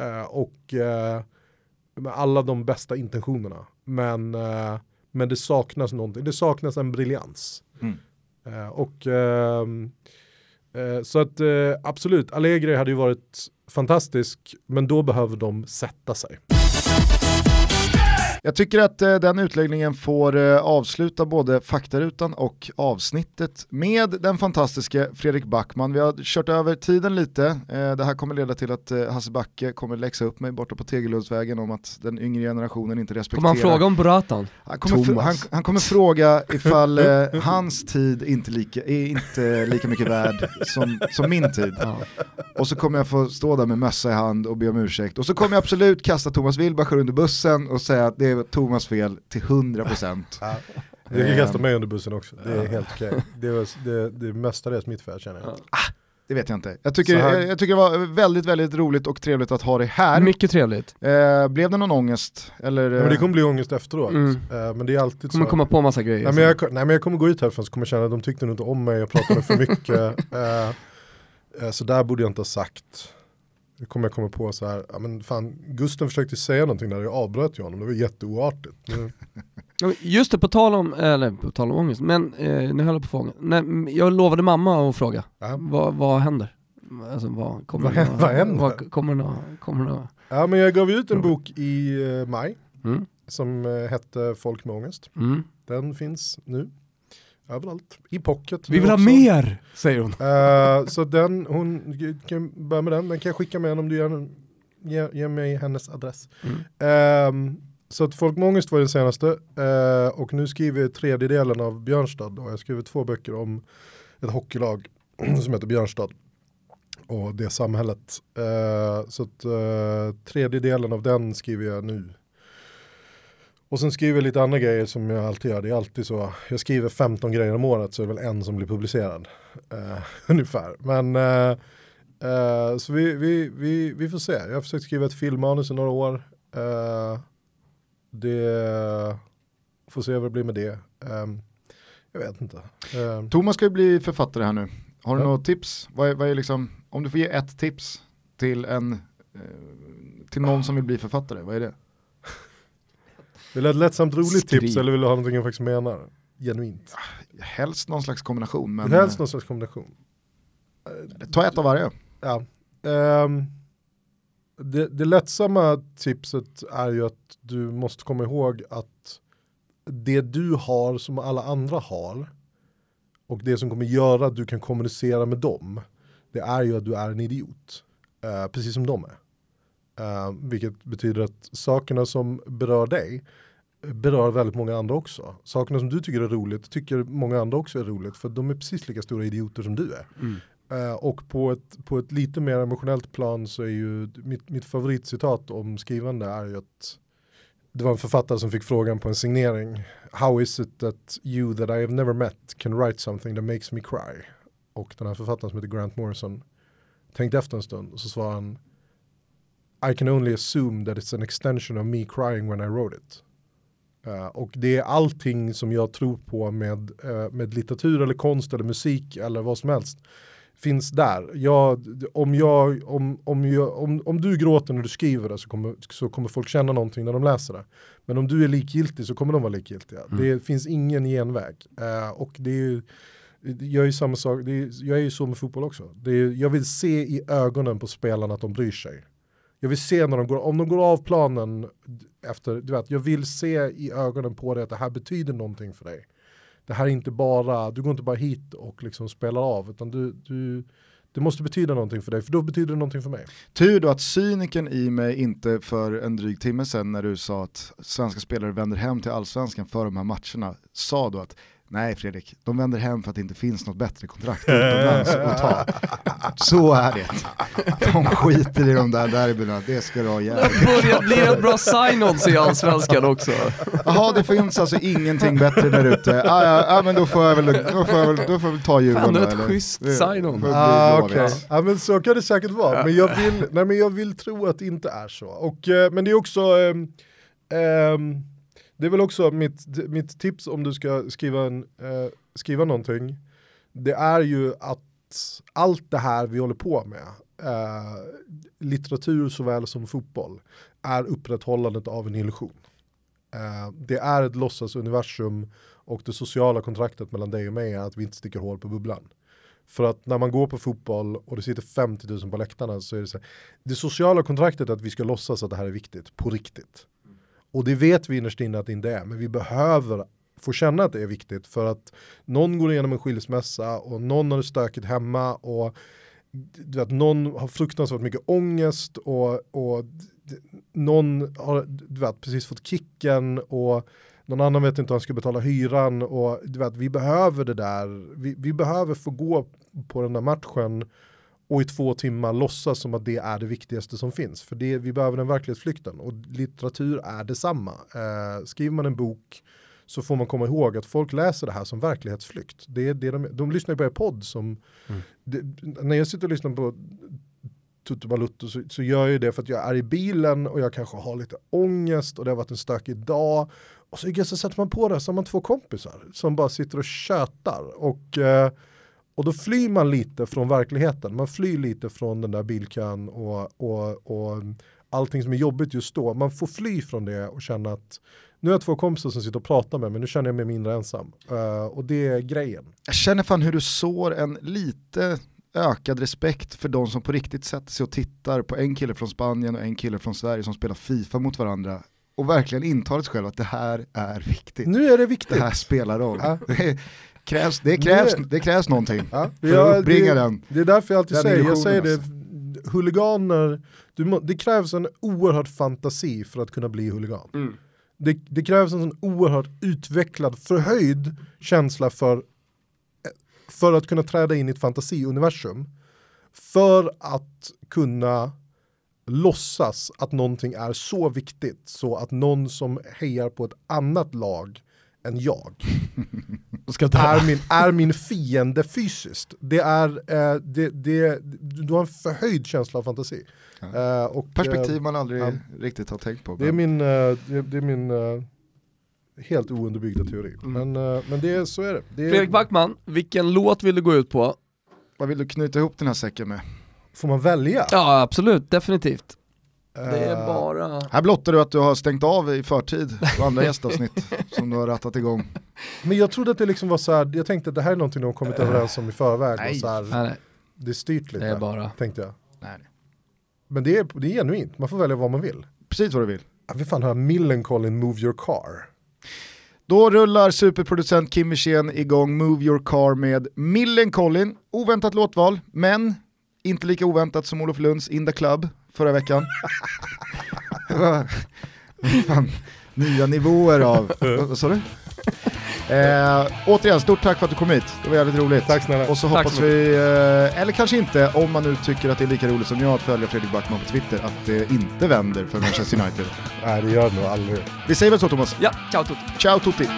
Eh, och eh, med alla de bästa intentionerna. Men, eh, men det saknas någonting, det saknas en briljans. Mm. Eh, och ehm, eh, så att eh, absolut, Allegri hade ju varit fantastisk, men då behöver de sätta sig. Jag tycker att eh, den utläggningen får eh, avsluta både faktarutan och avsnittet med den fantastiska Fredrik Backman. Vi har kört över tiden lite. Eh, det här kommer leda till att eh, Hasse Backe kommer läxa upp mig borta på Tegeluddsvägen om att den yngre generationen inte respekterar. Kommer han fråga om Bratan? Han kommer, han, han kommer fråga ifall eh, hans tid inte lika, är inte lika mycket värd som, som min tid. Ja. Och så kommer jag få stå där med mössa i hand och be om ursäkt. Och så kommer jag absolut kasta Thomas Wilbacher under bussen och säga att det är Thomas fel till 100%. Ja. Du kan kasta mig under bussen också, det är helt okej. Det, var- det, det är mestadels mitt fel känner jag. Det vet jag inte. Jag tycker, jag, jag tycker det var väldigt, väldigt roligt och trevligt att ha dig här. Mycket trevligt. Eh, blev det någon ångest? Eller, Ja, men det kommer bli ångest efteråt. Mm. Eh, men det är alltid Kommer så. komma på massa grejer. Nej men, jag, nej men jag kommer gå ut härifrån så kommer jag känna att de tyckte nog inte om mig, jag pratade för mycket. Eh, eh, så där borde jag inte ha sagt. Nu kommer jag komma på så här, ja men fan, Gusten försökte säga någonting där jag avbröt ju honom, det var jätteoartigt. Men Just det, på tal om, eller på tal om ångest, men eh, nu höll jag på ångest. Nej, jag lovade mamma att fråga, ja. vad, vad händer? Alltså vad kommer Vad det hä- nå- vad händer? Vad, kommer det nå- kommer det nå- ja men jag gav ut en bok i eh, maj mm, som eh, hette Folk med ångest. mm. Den finns nu överallt, i pocket. Vi vill ha också. mer, säger hon. Eh, så den, hon kan börja med den, den kan jag skicka med om du ger, ger, ger mig hennes adress. Mm. Ehm, så att Folk med ångest var den senaste eh, och nu skriver jag tredje delen av Björnstad och jag skriver två böcker om ett hockeylag som heter Björnstad och det samhället. Eh, så att eh, tredje delen av den skriver jag nu. Och sen skriver jag lite andra grejer som jag alltid gör. Det är alltid så. Jag skriver 15 grejer om året så är det väl en som blir publicerad. Eh, ungefär. Men eh, eh, så vi, vi, vi, vi får se. Jag har försökt skriva ett filmmanus i några år. Det får se vad det blir med det. Ehm, jag vet inte. Ehm, Thomas ska ju bli författare här nu. Har du Ja. något tips? Vad är, vad är liksom, om du får ge ett tips till, en, till någon som vill bli författare, vad är det? Vill du ha ett lättsamt roligt Skriv. tips eller vill du ha någonting jag faktiskt menar? Genuint. Helst någon slags kombination, men helst eh, någon slags kombination. ta ett av varje. Ja. Ehm, det, det lättsamma tipset är ju att du måste komma ihåg att det du har som alla andra har och det som kommer göra att du kan kommunicera med dem det är ju att du är en idiot. Eh, precis som de är. Eh, vilket betyder att sakerna som berör dig berör väldigt många andra också. Sakerna som du tycker är roligt tycker många andra också är roligt för de är precis lika stora idioter som du är. Eh, och på ett, på ett lite mer emotionellt plan så är ju mitt, mitt favoritcitat om skrivande är ju att det var en författare som fick frågan på en signering How is it that you that I have never met can write something that makes me cry? Och den här författaren som heter Grant Morrison tänkte efter en stund och så svarade han I can only assume that it's an extension of me crying when I wrote it. Eh, och det är allting som jag tror på med, eh, med litteratur eller konst eller musik eller vad som helst finns där. Jag, om, jag, om, om, jag, om, om du gråter när du skriver det så kommer, så kommer folk känna någonting när de läser det. Men om du är likgiltig så kommer de vara likgiltiga. Det finns ingen genväg. Eh, och det är ju, jag är ju samma sak, är, jag är ju så med fotboll också. Är, jag vill se i ögonen på spelarna att de bryr sig. Jag vill se när de går, om de går av planen efter, du vet, jag vill se i ögonen på dig att det här betyder någonting för dig. Det här är inte bara, du går inte bara hit och liksom spelar av, utan du, du, det måste betyda någonting för dig, för då betyder det någonting för mig. Tur då att cyniken i mig inte för en dryg timme sedan när du sa att svenska spelare vänder hem till allsvenskan för de här matcherna, sa då att nej Fredrik, de vänder hem för att det inte finns något bättre kontrakt utomlands att ta. Så är det. De skiter i de där derbyna, det ska du ha jävligt. Börjar bli ett bra sign-ons i Allsvenskan också. Jaha, det finns alltså ingenting bättre där ute. Ah, ja, ah, men då får jag väl, då får jag väl, då får jag väl ta Djurgården Fan, det var ett eller? schysst Det- sign-on. Ah, okej. Ja men så kan det säkert vara, men, jag vill, nej, men jag vill tro att det inte är så. Och, eh, men det är också, ehm, ehm, det är väl också mitt, mitt tips om du ska skriva, en, eh, skriva någonting, det är ju att allt det här vi håller på med, eh, litteratur såväl som fotboll, är upprätthållandet av en illusion. Eh, det är ett låtsasuniversum och det sociala kontraktet mellan dig och mig är att vi inte sticker hål på bubblan. För att när man går på fotboll och det sitter 50 000 på läktarna så är det så här, det sociala kontraktet är att vi ska låtsas att det här är viktigt, på riktigt. Och det vet vi innerst inne att det inte är, men vi behöver få känna att det är viktigt för att någon går igenom en skilsmässa och någon har det stökigt hemma och vet, någon har fruktansvärt mycket ångest och, och någon har du vet, precis fått kicken och någon annan vet inte om han ska betala hyran och du vet, vi behöver det där. Vi, vi behöver få gå på den där matchen och i två timmar låtsas som att det är det viktigaste som finns. För det, vi behöver den verklighetsflykten och litteratur är detsamma. Eh, skriver man en bok så får man komma ihåg att folk läser det här som verklighetsflykt. Det, det de, de lyssnar på er podd som, mm. det, när jag sitter och lyssnar på Tutu Balutto så, så gör jag det för att jag är i bilen och jag kanske har lite ångest och det har varit en stökig dag. Och så, så sätter man på det så har man två kompisar som bara sitter och tjötar. Och, eh, och då flyr man lite från verkligheten. Man flyr lite från den där bilkön och, och, och allting som är jobbigt just då. Man får fly från det och känna att nu har jag två kompisar som sitter och pratar med mig, nu känner jag mig mindre ensam. Uh, och det är grejen. Jag känner fan hur du sår en lite ökad respekt för de som på riktigt sätter sig och tittar på en kille från Spanien och en kille från Sverige som spelar FIFA mot varandra och verkligen intalar sig själv att det här är viktigt. Nu är det viktigt. Det här spelar roll. Ja. Det, krävs, det, krävs, det krävs någonting ja, för ja, att uppbringa det, den. Det är därför jag alltid säger, jag säger det, huliganer, du, det krävs en oerhörd fantasi för att kunna bli huligan. Mm. Det, det, krävs en sån oerhört utvecklad, förhöjd känsla för, för att kunna träda in i ett fantasiuniversum. För att kunna låtsas att någonting är så viktigt så att någon som hejar på ett annat lag än jag är, min, är min fiende fysiskt. Det är, eh, det, det, du har en förhöjd känsla av fantasi. Ja. Eh, och, Perspektiv eh, man aldrig eh, riktigt har tänkt på. Det är min, eh, det, det, är min eh, helt ounderbyggda teori. Mm. Men, men det, så är det. det är... Fredrik Backman, vilken låt vill du gå ut på? Vad vill du knyta ihop den här säcken med? Får man välja? Ja absolut, definitivt. Det är bara... Här blottar du att du har stängt av i förtid på andra gästavsnitt som du har rattat igång. Men jag trodde att det liksom var så här, jag tänkte att det här är någonting de har kommit överens om i förväg. Nej. Och så här, nej, nej. Det är styrt lite, det är bara... tänkte jag. Nej, nej. Men det är, det är genuint, man får välja vad man vill. Precis vad du vill. Jag vill fan höra Millencolin Move Your Car. Då rullar superproducent Kim Wirsén igång Move Your Car med Millencolin. Oväntat låtval, men inte lika oväntat som Olof Lunds In the Club förra veckan. Fan, nya nivåer av, vad sa du? Eh, återigen, stort tack för att du kom hit. Det var jävligt roligt. Tack snälla. Och så hoppas så vi, eh, eller kanske inte, om man nu tycker att det är lika roligt som jag att följa Fredrik Backman på Twitter, att det inte vänder för Manchester United. Nej, det gör det nog aldrig. Vi säger väl så Thomas? Ja, ciao tutti. Ciao tutti.